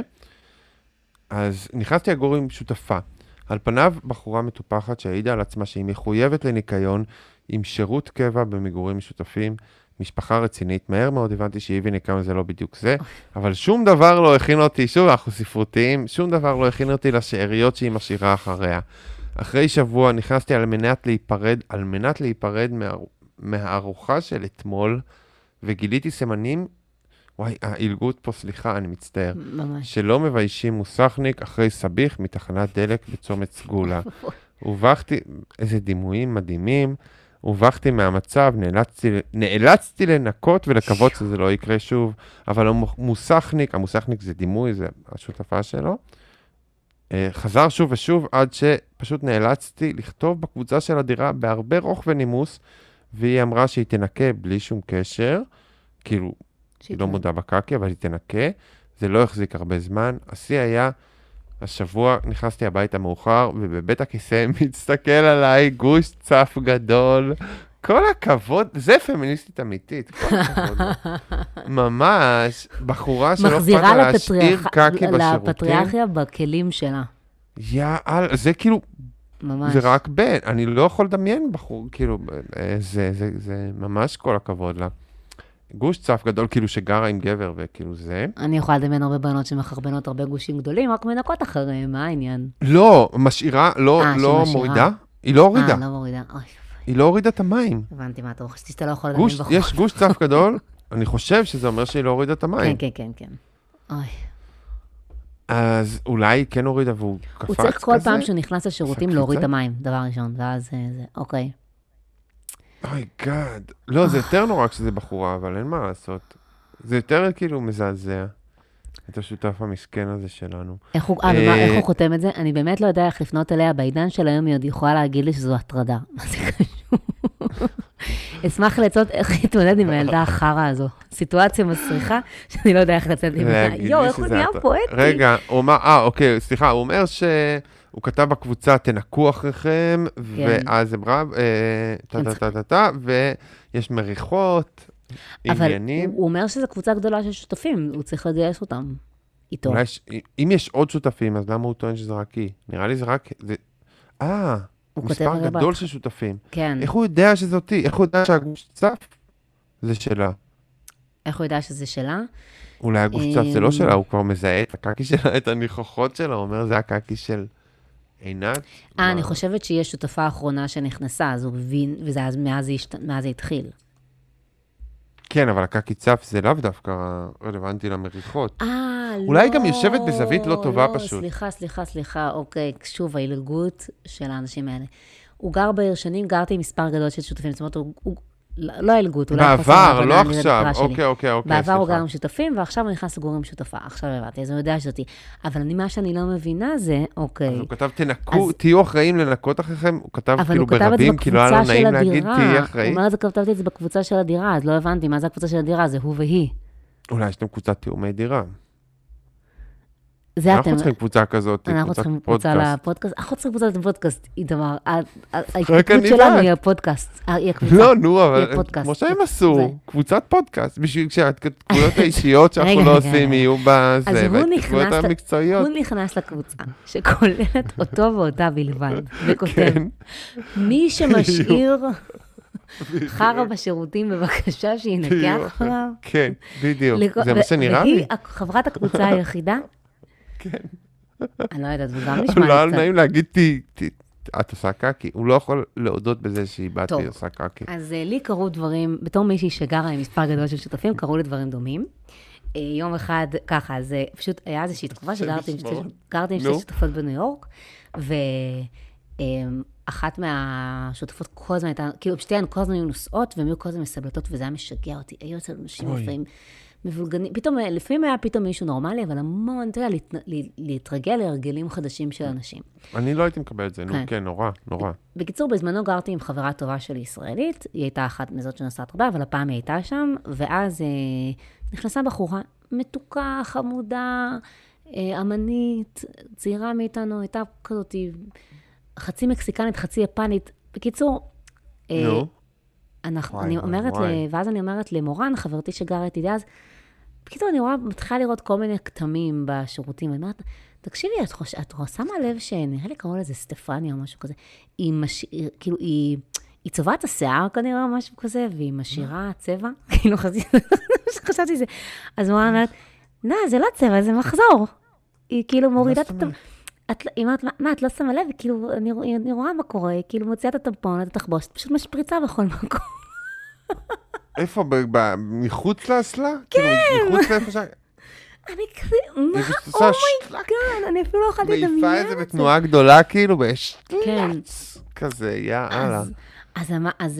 C: אז נכנסתי לגור עם שותפה. על פניו, בחורה מטופחת שהעידה על עצמה שהיא מחויבת לניקיון עם שירות קבע במגורים משותפים, משפחה רצינית. מהר מאוד הבנתי שהיא וניקיון זה לא בדיוק זה, אבל שום דבר לא הכין אותי, שוב, אנחנו ספרותיים, שום דבר לא הכין אותי לשאריות שהיא משאירה אחריה. אחרי שבוע נכנסתי על מנת להיפרד, על מנת להיפרד מה, מהארוחה של אתמול, וגיליתי סימנים, וואי, העילגות פה, סליחה, אני מצטער,
D: ממש.
C: שלא מביישים מוסכניק אחרי סביח מתחנת דלק בצומת סגולה. הובכתי, איזה דימויים מדהימים, הובכתי מהמצב, נאלצתי, נאלצתי לנקות ולקוות שזה לא יקרה שוב, אבל המוסכניק, המוסכניק זה דימוי, זה השותפה שלו, אה, חזר שוב ושוב עד שפשוט נאלצתי לכתוב בקבוצה של הדירה בהרבה רוך ונימוס, והיא אמרה שהיא תנקה בלי שום קשר, כאילו, היא לא מודה בקקי, אבל היא תנקה. זה לא החזיק הרבה זמן. השיא היה, השבוע נכנסתי הביתה מאוחר, ובבית הכיסא מסתכל עליי גוש צף גדול. כל הכבוד, זה פמיניסטית אמיתית, כל הכבוד. ממש, בחורה שלא אכפת
D: מחזירה
C: לה להשאיר קקי בשירותים.
D: לפטריארכיה בכלים שלה.
C: יאללה, זה כאילו,
D: ממש.
C: זה רק בן, אני לא יכול לדמיין בחור, כאילו, אה, זה, זה, זה ממש כל הכבוד לה. גוש צף גדול, כאילו שגרה עם גבר, וכאילו זה.
D: אני יכולה לדמיין הרבה בנות שמחרבנות הרבה גושים גדולים, רק מנקות אחריהם, מה העניין?
C: לא, משאירה, לא,
D: אה, שהיא
C: לא
D: משאירה.
C: מורידה. היא לא הורידה,
D: אה, לא מורידה. אוי,
C: היא לא הורידה את המים.
D: הבנתי מה אתה חשבתי שאתה לא יכול לדמיין בחור.
C: יש גוש צף גדול, אני חושב שזה אומר שהיא לא הורידה את
D: כן,
C: המים.
D: כן, כן, כן. אוי.
C: אז אולי היא כן הורידה והוא קפץ
D: הוא
C: כזה.
D: צריך כל פעם שהוא נכנס לשירותים להוריד את? המים, דבר ראשון, ואז אה, זה, אוקיי.
C: אוי גאד. לא, זה יותר נורא כשזה בחורה, אבל אין מה לעשות. זה יותר כאילו מזעזע. את השותף המסכן הזה שלנו.
D: איך הוא, אה, ומה,
C: אה,
D: איך הוא חותם את זה? אני באמת לא יודע איך לפנות אליה. בעידן של היום היא עוד יכולה להגיד לי שזו הטרדה. מה זה קשור? אשמח לעצות איך להתמודד עם הילדה החרא הזו. סיטואציה מסריחה, שאני לא יודע איך לצאת ממנה. יואו, איך הוא נהיה. פואטי.
C: רגע, הוא אמר, אה, אוקיי, סליחה, הוא אומר שהוא כתב בקבוצה, תנקו אחריכם,
D: כן.
C: ואז הם רב, אה, טה
D: הם
C: טה
D: צריכים-
C: טה טה טה, ויש מריחות,
D: אבל
C: עניינים.
D: הוא הוא אומר שזו קבוצה גדולה של שותפים, הוא צריך לגייס אותם איתו.
C: אולי, ש- אם יש עוד שותפים, אז למה הוא טוען שזה רק היא? נראה לי זה רק, זה, אה,
D: הוא
C: מספר. גדול של שותפים.
D: כן.
C: איך הוא יודע שזאתי? איך הוא יודע שהגוש צף? זה שלה.
D: איך הוא יודע שזה שלה?
C: אולי הגוש צף זה לא
D: אמ,
C: שלה, הוא כבר מזהה את הקקי שלה, את הניחוחות שלה, הוא אומר, זה הקקי של עינת.
D: אה? אני חושבת שהיא השותפה האחרונה שנכנסה, אז הוא הבין, וזה אז מאז זה התחיל.
C: כן, אבל הקקי צף זה לאו דווקא רלוונטי למריחות.
D: אה, לא.
C: אולי גם יושבת בזווית לא טובה
D: לא,
C: פשוט.
D: סליחה, סליחה, סליחה, אוקיי, שוב, ההילגות של האנשים האלה. הוא גר בעיר שנים, גרתי עם מספר גדול של שותפים, זאת אומרת, הוא... הוא לא לא ההילגות, אולי חוסר
C: בעבר, לא עכשיו.
D: שלי.
C: אוקיי, אוקיי, אוקיי,
D: בעבר הוא גר
C: סליחה.
D: עם שותפים, ועכשיו הוא נכנס לגור עם שותפה. עכשיו הבנתי, אז הוא יודע שזאתי. אבל אני, מה שאני לא מבינה זה,
C: אז
D: אוקיי,
C: הוא כתב, תנקו,
D: אז-
C: תהיו אחראים לנקות אחריכם, הוא כתב כאילו
D: הוא
C: ברבים, כאילו היה לו נעים להגיד. תהיי
D: הוא
C: אחראי.
D: אומר את זה, כתבתי את זה בקבוצה של הדירה, אז לא הבנתי מה זה הקבוצה של הדירה, זה הוא והיא.
C: אולי יש להם קבוצת תיאומי דירה.
D: זה אתם.
C: אנחנו צריכים קבוצה כזאת,
D: אנחנו
C: קבוצת
D: צריכים קבוצה
C: פודקאסט.
D: לפודקאסט. אנחנו צריכים קבוצה לפודקאסט, איתמר. ה- ה-
C: אני
D: ההתכתבות שלנו. היא הפודקאסט. אה, היא הקבוצה.
C: לא, נו, אבל. כמו שהם עשו, קבוצת פודקאסט, בשביל שההתכתבויות האישיות שאנחנו לא עושים. יהיו בזה,
D: ל-
C: המקצועיות.
D: הוא נכנס לקבוצה, שכוללת אותו ואותה בלבד, וכותב,
C: כן,
D: מי שמשאיר חרא בשירותים, בבקשה שינקה אחריו.
C: כן, בדיוק. זה מה שנראה
D: והיא
C: לי.
D: חברת הקבוצה היחידה?
C: כן.
D: אני לא יודעת, וגם נשמע
C: לא היה
D: לי קצת.
C: נעים להגיד, "ת- ת- את עושה קקי. הוא לא יכול להודות בזה שהיא בת. והיא עושה קקי.
D: אז אה, לי קרו דברים, בתור מישהי שגרה עם מספר גדול של שותפים, קרו לי דברים דומים. אה, יום אחד, ככה, אז אה, פשוט היה איזושהי תקופה שגרתי עם שתי-. שותפות בניו יורק, ואחת מהשותפות כל הזמן הייתה, כאילו שתיהן כל הזמן היו נוסעות, והן היו כל הזמן מסבלטות, וזה היה משגע אותי. היו אצל אנשים
C: אוי.
D: לפעמים מבולגנים, פתאום, לפעמים היה פתאום מישהו נורמלי, אבל המון, אתה יודע, להת- לה- להתרגל להרגלים חדשים של אנשים.
C: אני לא הייתי מקבל את זה, נו,
D: כן.
C: כן, נורא, נורא.
D: בקיצור, בזמנו גרתי עם חברה טובה שלי ישראלית, היא הייתה אחת מזאת שנוסעת הרבה, אבל הפעם היא הייתה שם, ואז אה, נכנסה בחורה מתוקה, חמודה, אה, אמנית, צעירה מאיתנו, הייתה כזאת חצי מקסיקנית, חצי יפנית. בקיצור, אה,
C: נו,
D: אנחנו,
C: וואי,
D: אני אומרת,
C: וואי.
D: ל, ואז אני אומרת למורן, חברתי שגרה איתי אז, בקיצור, אני רואה, מתחילה לראות כל מיני כתמים בשירותים, אני אומרת, תקשיבי, את, חוש... את שמה לב שנראה לי קראו לזה סטפניה או משהו כזה, היא מש... כאילו, היא... היא צובעת את השיער כנראה או משהו כזה, והיא משאירה צבע, כאילו חשבתי, זה. אז מורן אומרת, נא, זה לא צבע, זה מחזור. היא כאילו מורידה את הטמפון. לא- היא אומרת, "מה- את לא שמה לב? כאילו, אני רואה מה קורה, היא כאילו מוציאה את הטמפון, את התחבושת, פשוט משפריצה בכל מקום.
C: איפה, מחוץ לאסלה? כן. מחוץ לאיפה ש...
D: אני כזה, מה?
C: oh my
D: god, אני אפילו לא יכולתי לדמיין
C: מעיפה
D: את
C: את זה
D: זה.
C: בתנועה גדולה, כאילו,
D: כן.
C: כזה, יאללה.
D: אז,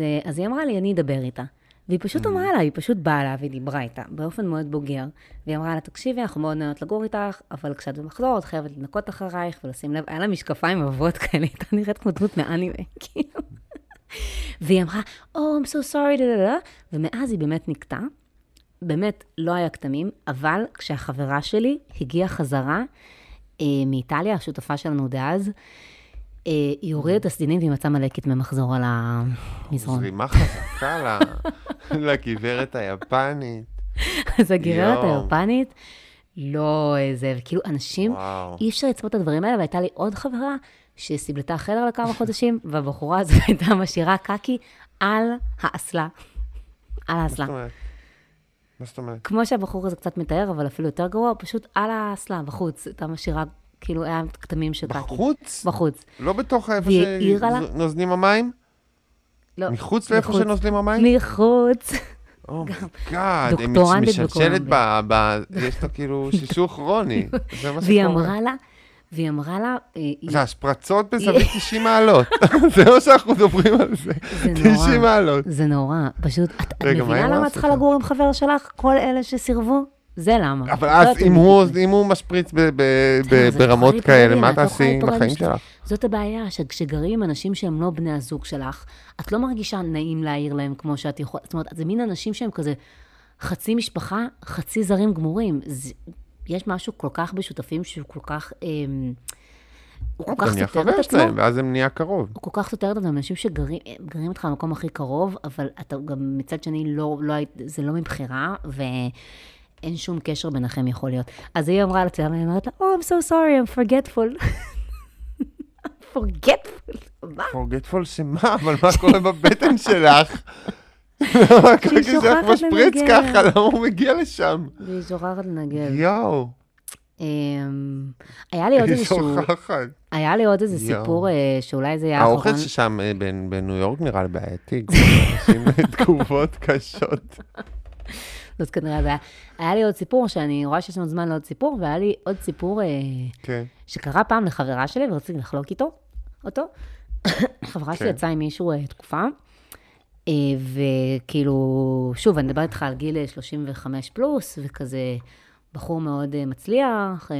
D: אה, אז היא אמרה לי, אני אדבר איתה. והיא פשוט
C: Mm.
D: אמרה לה, היא פשוט באה לה והיא דיברה איתה, באופן מאוד בוגר. והיא אמרה לה, תקשיבי, אנחנו מאוד נהנות לגור איתך, אבל כשאת במחזור, את חייבת לנקות אחרייך ולשים לב, היה לה משקפיים עבות כאלה, הייתה נראית כמו דמות מאנימה, כאילו. והיא אמרה, Oh, I'm so sorry, דה דה דה, ומאז היא באמת נקטעה. באמת, לא היה כתמים, אבל כשהחברה שלי הגיעה חזרה אה, מאיטליה, השותפה שלנו דאז, אה, היא הורידה את הסדינים והיא מצאה מלא כתמי מחזור על המזרון.
C: זרימה חזקה לגברת היפנית.
D: אז הגברת. היפנית, לא איזה, וכאילו אנשים,
C: וואו.
D: אי אפשר לצפות את הדברים האלה, והייתה לי עוד חברה שסיבלתה חדר לכמה חודשים, והבחורה הזאת הייתה משאירה קקי על האסלה. על האסלה.
C: מה זאת אומרת?
D: כמו שהבחור הזה קצת מתאר, אבל אפילו יותר גרוע, פשוט על האסלה, בחוץ. הייתה משאירה, כאילו, היה כתמים של קקי.
C: בחוץ?
D: בחוץ.
C: לא בתוך איפה? שנוזלים המים?
D: לא,
C: מחוץ לאיפה. שנוזלים המים?
D: מחוץ.
C: oh my god, היא
D: דוקטורנטית
C: משלשלת ב... יש לה כאילו שלשול כרוני. מה
D: והיא. אמרה לה, והיא אמרה לה, אה,
C: זה השפרצות בזווית 90 מעלות. זה מה שאנחנו מדברים על זה.
D: זה נורא.
C: 90 מעלות.
D: זה נורא, פשוט, את מבינה למה? את צריכה. לגור עם חבר שלך? כל אלה שסירבו? זה למה.
C: אבל
D: לא
C: אז אם הוא משפריץ
D: כן,
C: ברמות כאלה, מה
D: לא
C: תעשי עם החיים שלך?
D: זאת הבעיה, שכשגרים עם אנשים שהם לא בני הזוג שלך, את לא מרגישה נעים להעיר להם כמו שאת יכולה, זאת אומרת, זה מין אנשים שהם כזה חצי משפחה, חצי זרים גמורים. יש משהו כל כך בשותפים שהוא כל כך, אמ, הוא כל כך סותר את
C: חבר
D: עצמו.
C: שלהם, ואז זה נהיה קרוב.
D: הוא כל כך סותר את עצמם, אנשים שגרים גרים איתך במקום הכי קרוב, אבל אתה גם מצד שני, לא, לא, זה לא מבחירה, ואין שום קשר ביניכם יכול להיות. אז היא אמרה לעצמה, והיא אומרת לה, Oh, I'm so sorry, I'm forgetful. forgetful? מה?
C: פורגטפול שמה, אבל מה קורה בבטן שלך? למה
D: שהיא
C: כשאנחנו
D: שוכחת
C: משפריץ
D: לנגן.
C: ככה, למה הוא מגיע לשם?
D: והיא שוכחת לנגן.
C: יואו,
D: אמ, היה לי עוד איזשהו,
C: שוכחת.
D: היה לי עוד איזה. סיפור אה, שאולי זה יהיה האחרון.
C: האוכל ששם אה, בניו יורק נראה לי בעייתי, אנשים תגובות קשות.
D: זאת כנראה הבעיה. היה לי עוד סיפור, שאני רואה שיש לנו זמן לעוד סיפור, והיה לי עוד סיפור אה,
C: כן.
D: שקרה פעם לחברה שלי, ורציתי לחלוק איתו, אותו. חברה שלי
C: כן.
D: יצאה עם מישהו תקופה, וכאילו, שוב, אני מדברת איתך על גיל אה, 35 פלוס, וכזה בחור מאוד אה, מצליח, אה,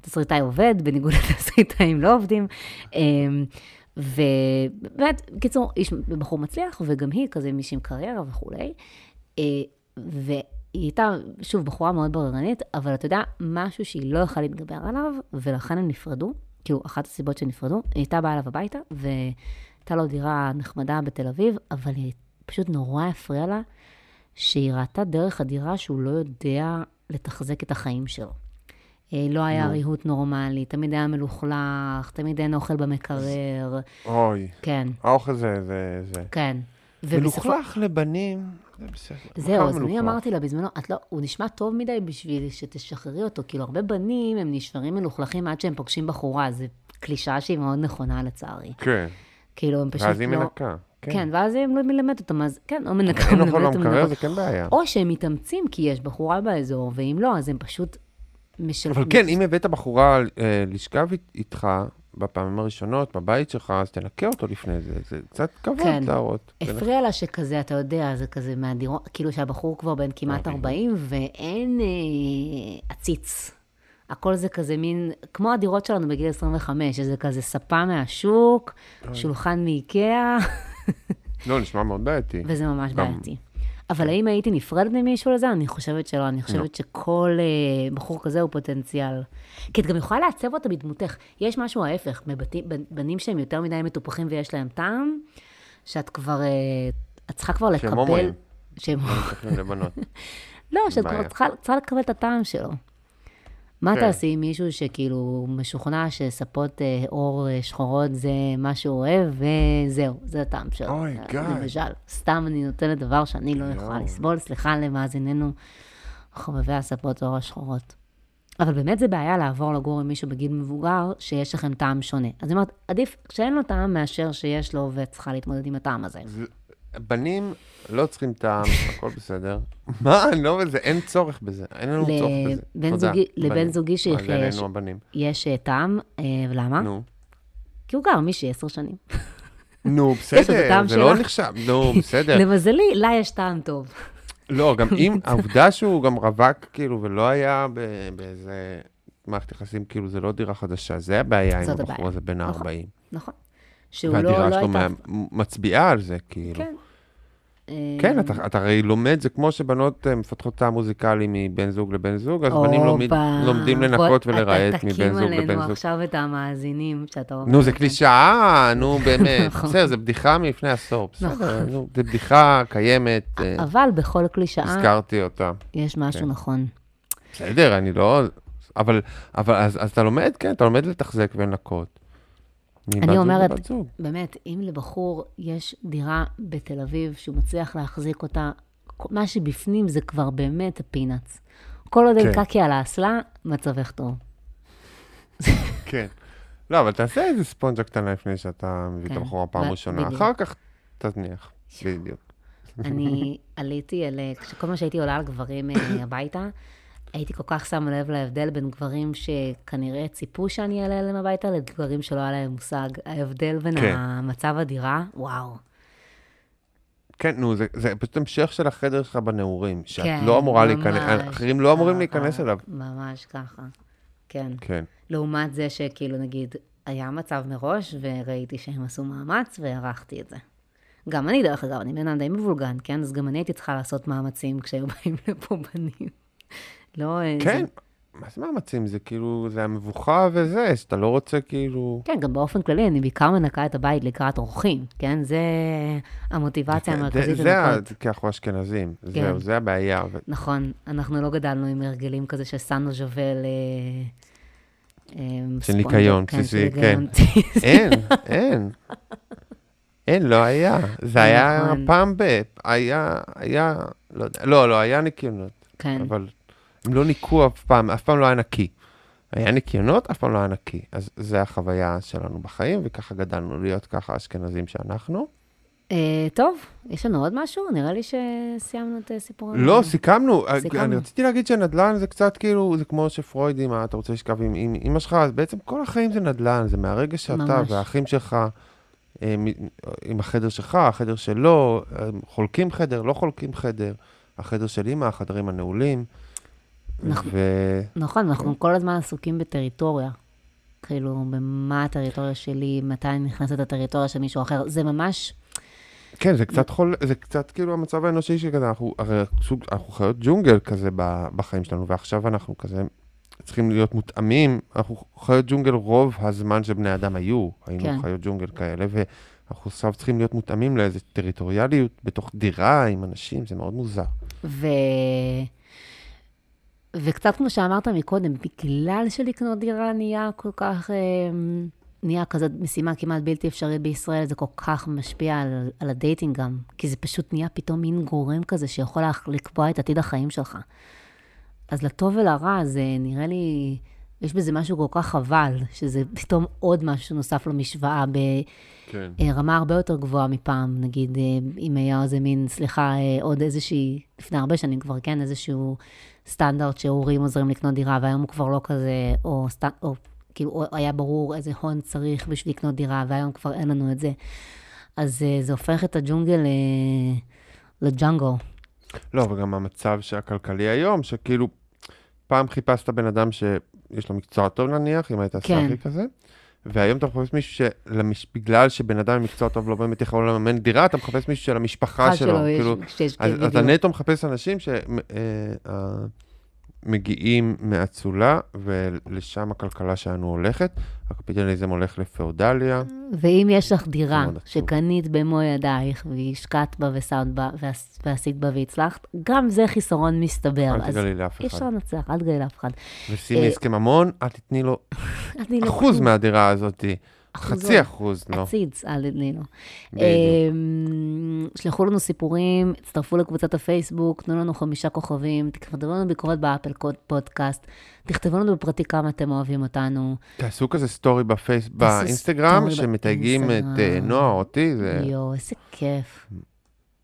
D: תסריטאי עובד, בניגוד לתסריטאים לא עובדים. אה, ובאמת, בקיצור, איש בחור מצליח, וגם היא כזה מישהי עם קריירה וכולי. אה, והיא הייתה, שוב, בחורה מאוד בררנית, אבל אתה יודע, משהו שהיא לא יכלה להתגבר עליו, ולכן הם נפרדו. כאילו, אחת הסיבות שהם נפרדו, היא הייתה באה אליו הביתה, והייתה לו דירה נחמדה בתל אביב, אבל היא פשוט נורא הפריעה לה, שהיא ראתה דרך הדירה שהוא לא יודע לתחזק את החיים שלו. אה, לא היה. ריהוט נורמלי, תמיד היה מלוכלך, תמיד אין אוכל במקרר,
C: אוי,
D: כן,
C: האוכל זה, זה, זה.
D: כן. ובסופו-
C: מלוכלך לבנים, זה בסדר.
D: זהו, אז אני. אמרתי לה בזמנו, את לא, הוא נשמע טוב מדי בשביל שתשחררי אותו. כאילו, הרבה בנים הם נשארים מלוכלכים עד שהם פוגשים בחורה, זו קלישאה שהיא מאוד נכונה לצערי.
C: כן,
D: כאילו, הם פשוט
C: ואז היא
D: לא...
C: מנקה.
D: כן, ואז הם לא מלמד אותם, אז כן, או מנקה,
C: אין
D: או
C: אוכל במקרר. זה כן בעיה.
D: או שהם מתאמצים כי יש בחורה באזור, ואם לא, אז הם פשוט משלמים.
C: אבל כן, אם הבאת בחורה אה, לשכב אית- איתך בפעמים הראשונות, בבית שלך, אז תנקה אותו לפני זה. זה קצת כבוד
D: כן.
C: להראות.
D: הפריע לה שכזה, אתה יודע, זה כזה מהדירות, כאילו שהבחור כבר בן כמעט 40, ואין אה, עציץ. הכל זה כזה מין, כמו הדירות שלנו בגיל 25, שזה כזה ספה מהשוק, שולחן מאיקאה,
C: לא, נשמע מאוד בעייתי.
D: וזה ממש
C: גם-
D: בעייתי. אבל האם הייתי נפרדת ממישהו לזה? אני חושבת שלא. אני חושבת שכל אה, בחור כזה הוא פוטנציאל. כי את גם יכולה לעצב אותה בדמותך. יש משהו ההפך, בבתים- בנים שהם יותר מדי מטופחים ויש להם טעם, שאת כבר, אה, את צריכה כבר לקבל...
C: שהם הומואים.
D: שהם
C: צריכים לבנות.
D: לא, שאת כבר. צריכה, צריכה לקבל את הטעם שלו. מה
C: כן.
D: תעשי עם מישהו שכאילו משוכנע שספות אה, עור אה, שחורות זה מה שהוא אוהב, וזהו, זה הטעם שלו.
C: אוי,
D: אה,
C: גיא.
D: למשל, סתם אני נותנת דבר שאני לא יכולה. לסבול, סליחה למאזיננו, חובבי הספות עור השחורות. אבל באמת זה בעיה לעבור לגור עם מישהו בגיל מבוגר, שיש לכם טעם שונה. אז אני אומרת, עדיף שאין לו טעם מאשר שיש לו ואת צריכה להתמודד עם הטעם הזה.
C: זה- בנים לא צריכים טעם, הכל בסדר. מה? אני לא בזה, אין צורך בזה. אין לנו צורך בזה. תודה,
D: לבן. זוגי שיחיה יש- אה, טעם, אה, ולמה?
C: נו.
D: כי הוא גר מישהי עשר שנים.
C: נו, בסדר, זה לא. נחשב. נו, בסדר.
D: למזלי, לה יש טעם טוב.
C: לא, גם אם, העובדה שהוא גם רווק, כאילו, ולא היה באיזה מערכת יחסים, כאילו, זה לא דירה חדשה, זה הבעיה עם הבחור. הזה בין
D: נכון.
C: ה-40.
D: נכון. שהוא לא,
C: והדירה
D: לא
C: שלו
D: הייתה...
C: מה- מצביעה על זה, כאילו.
D: כן.
C: כן,
D: אה,
C: אתה, אתה הרי לומד, זה כמו שבנות אה, מפתחות טעם מוזיקלי מבן זוג לבן זוג, אז בנים לומד, לומדים לנקות ולרהט מבן
D: תקים
C: זוג לבן
D: עלינו
C: זוג.
D: עכשיו את המאזינים שאתה אומר.
C: נו, זה קלישאה, נו, באמת.
D: נכון.
C: בסדר, זה בדיחה מלפני עשור. בסדר,
D: נכון.
C: נו, זה בדיחה קיימת, אה,
D: אבל בכל קלישאה
C: הזכרתי אותה.
D: יש משהו
C: כן.
D: נכון.
C: בסדר, אני לא... אבל, אבל אז, אז אתה לומד, כן, אתה לומד לתחזק ולנקות.
D: אני אומרת. באמת, אם לבחור יש דירה בתל אביב שהוא מצליח להחזיק אותה, מה שבפנים זה כבר באמת הפינאץ. כל עוד אין
C: כן.
D: קקי על האסלה, מצבך טוב.
C: כן. לא, אבל תעשה איזה ספונג'ה קטנה לפני שאתה מביא את
D: כן,
C: הבחורה פעם ראשונה. אחר כך תזניח. בדיוק.
D: אני עליתי אל... כל פעם שהייתי עולה על גברים אה, הביתה, הייתי כל כך שמה לב להבדל בין גברים שכנראה ציפו שאני אעלה אליהם הביתה, לגברים שלא היה להם מושג. ההבדל בין
C: כן.
D: המצב הדירה, וואו.
C: כן, נו, זה, זה פשוט המשך של החדר שלך בנעורים, שאת
D: כן,
C: לא אמורה
D: ממש
C: להיכנס, אחרים לא אמורים
D: ככה,
C: להיכנס אליו.
D: ממש ככה, כן.
C: כן.
D: לעומת זה שכאילו, נגיד, היה מצב מראש, וראיתי שהם עשו מאמץ, והערכתי את זה. גם אני, דרך אגב, אני בן אדם די מבולגן, כן? אז גם אני הייתי צריכה לעשות מאמצים כשהיו באים לפה בנים. לא... אה,
C: כן. מה זה מאמצים? זה כאילו, זה המבוכה וזה, שאתה לא רוצה כאילו...
D: כן, גם באופן כללי, אני בעיקר מנקה את הבית לקראת אורחים, כן? זה המוטיבציה המרכזית
C: זה. כי אנחנו אשכנזים,
D: כן.
C: זהו, זה הבעיה.
D: נכון, אנחנו לא גדלנו עם הרגלים כזה. אה, אה,
C: של ניקיון
D: כן,
C: בסיסי,
D: של ניקיון
C: כן.
D: בסיסי.
C: אין, אין. אין, לא היה. זה היה
D: נכון.
C: פעם ב... היה, היה, לא לא, לא, היה ניקיונות,
D: כן,
C: אבל הם לא ניקו אף פעם, אף פעם לא היה נקי. היה ניקיונות, אף פעם לא היה נקי. אז זה החוויה שלנו בחיים, וככה גדלנו להיות ככה אשכנזים שאנחנו.
D: אה, טוב, יש לנו עוד משהו? נראה לי שסיימנו את אה, סיפור...
C: לא, סיכמנו.
D: סיכמנו.
C: אני רציתי להגיד שנדל"ן זה קצת כאילו, זה כמו שפרויד, אם אתה רוצה לשכב עם אמא שלך, אז בעצם כל החיים זה נדל"ן, זה מהרגע שאתה. והאחים שלך, אה, עם החדר שלך, החדר שלו, אה, חולקים חדר, לא חולקים חדר, החדר של אמא, החדרים הנעולים.
D: נכון.
C: ו...
D: נכון, אנחנו כל הזמן עסוקים בטריטוריה. כאילו, במה הטריטוריה שלי, מתי אני נכנסת לטריטוריה של מישהו אחר. זה ממש...
C: כן, זה קצת חול, זה קצת כאילו המצב האנושי שכזה, אנחנו הרי סוג, אנחנו חיות ג'ונגל כזה בחיים שלנו, ועכשיו אנחנו כזה צריכים להיות מותאמים, אנחנו חיות ג'ונגל רוב הזמן שבני אדם היו, היינו
D: כן.
C: חיות ג'ונגל כאלה, ואנחנו עכשיו צריכים להיות מותאמים לאיזו טריטוריאליות בתוך דירה עם אנשים, זה מאוד מוזר.
D: ו... וקצת כמו שאמרת מקודם, בגלל שלקנות דירה נהיה כל כך, אה, נהיה כזאת משימה כמעט בלתי אפשרית בישראל, זה כל כך משפיע על, על ה dating גם, כי זה פשוט נהיה פתאום מין גורם כזה שיכול לקבוע את עתיד החיים שלך. אז לטוב ולרע, זה נראה לי, יש בזה משהו כל כך חבל, שזה פתאום עוד משהו שנוסף למשוואה
C: כן.
D: ברמה הרבה יותר גבוהה מפעם. נגיד, אה, אם היה איזה מין, סליחה, אה, עוד איזושהי, לפני הרבה שנים כבר, כן, איזשהו סטנדרט שהורים עוזרים לקנות דירה, והיום הוא כבר לא כזה, או, סט... או כאילו, היה ברור איזה הון צריך בשביל לקנות דירה, והיום כבר אין לנו את זה. אז אה, זה הופך את הג'ונגל אה, לג'אנגל.
C: לא, וגם המצב הכלכלי היום, שכאילו, פעם חיפשת בן אדם שיש לו מקצוע טוב נניח, אם היית
D: כן.
C: סאחי כזה, והיום אתה מחפש מישהו שבגלל שבן אדם עם מקצוע טוב לא באמת יכול לממן דירה, אתה מחפש מישהו של המשפחה שלו.
D: יש-
C: כאילו,
D: שיש-
C: אז
D: בדיוק.
C: אתה נטו מחפש אנשים שמגיעים מאצולה, ולשם הכלכלה שלנו הולכת. הקפיטליזם הולך לפאודליה.
D: ואם יש לך דירה. שקנית במו ידייך, והשקעת בה ושמת בה, ועש- ועשית בה והצלחת, גם זה חיסרון מסתבר.
C: אל תגלי לאף
D: אי אפשר
C: אחד.
D: לנצח, אל תגלה לאף אחד.
C: ושימי
D: אה,
C: הסכם ממון, אל תתני לו
D: לא
C: אחוז. מהדירה הזאת. חצי. אחוז, לא.
D: הציץ, אל לו.
C: בדיוק.
D: אמ, שלחו לנו סיפורים, הצטרפו לקבוצת הפייסבוק, תנו לנו חמישה כוכבים, תכתבו לנו ביקורת באפל פודקאסט, תכתבו לנו בפרטי כמה אתם אוהבים אותנו.
C: תעשו כזה סטורי בפייס, באינסטגרם, שמתייגים את אה. נועה או אותי, זה...
D: יואו, איזה כיף.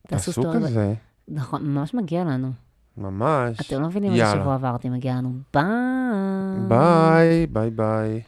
D: תעשו
C: כזה,
D: נכון, ממש מגיע לנו.
C: ממש.
D: אתם לא מבינים איזה. שבוע עברתי, מגיע לנו. ביי.
C: ביי, ביי ביי.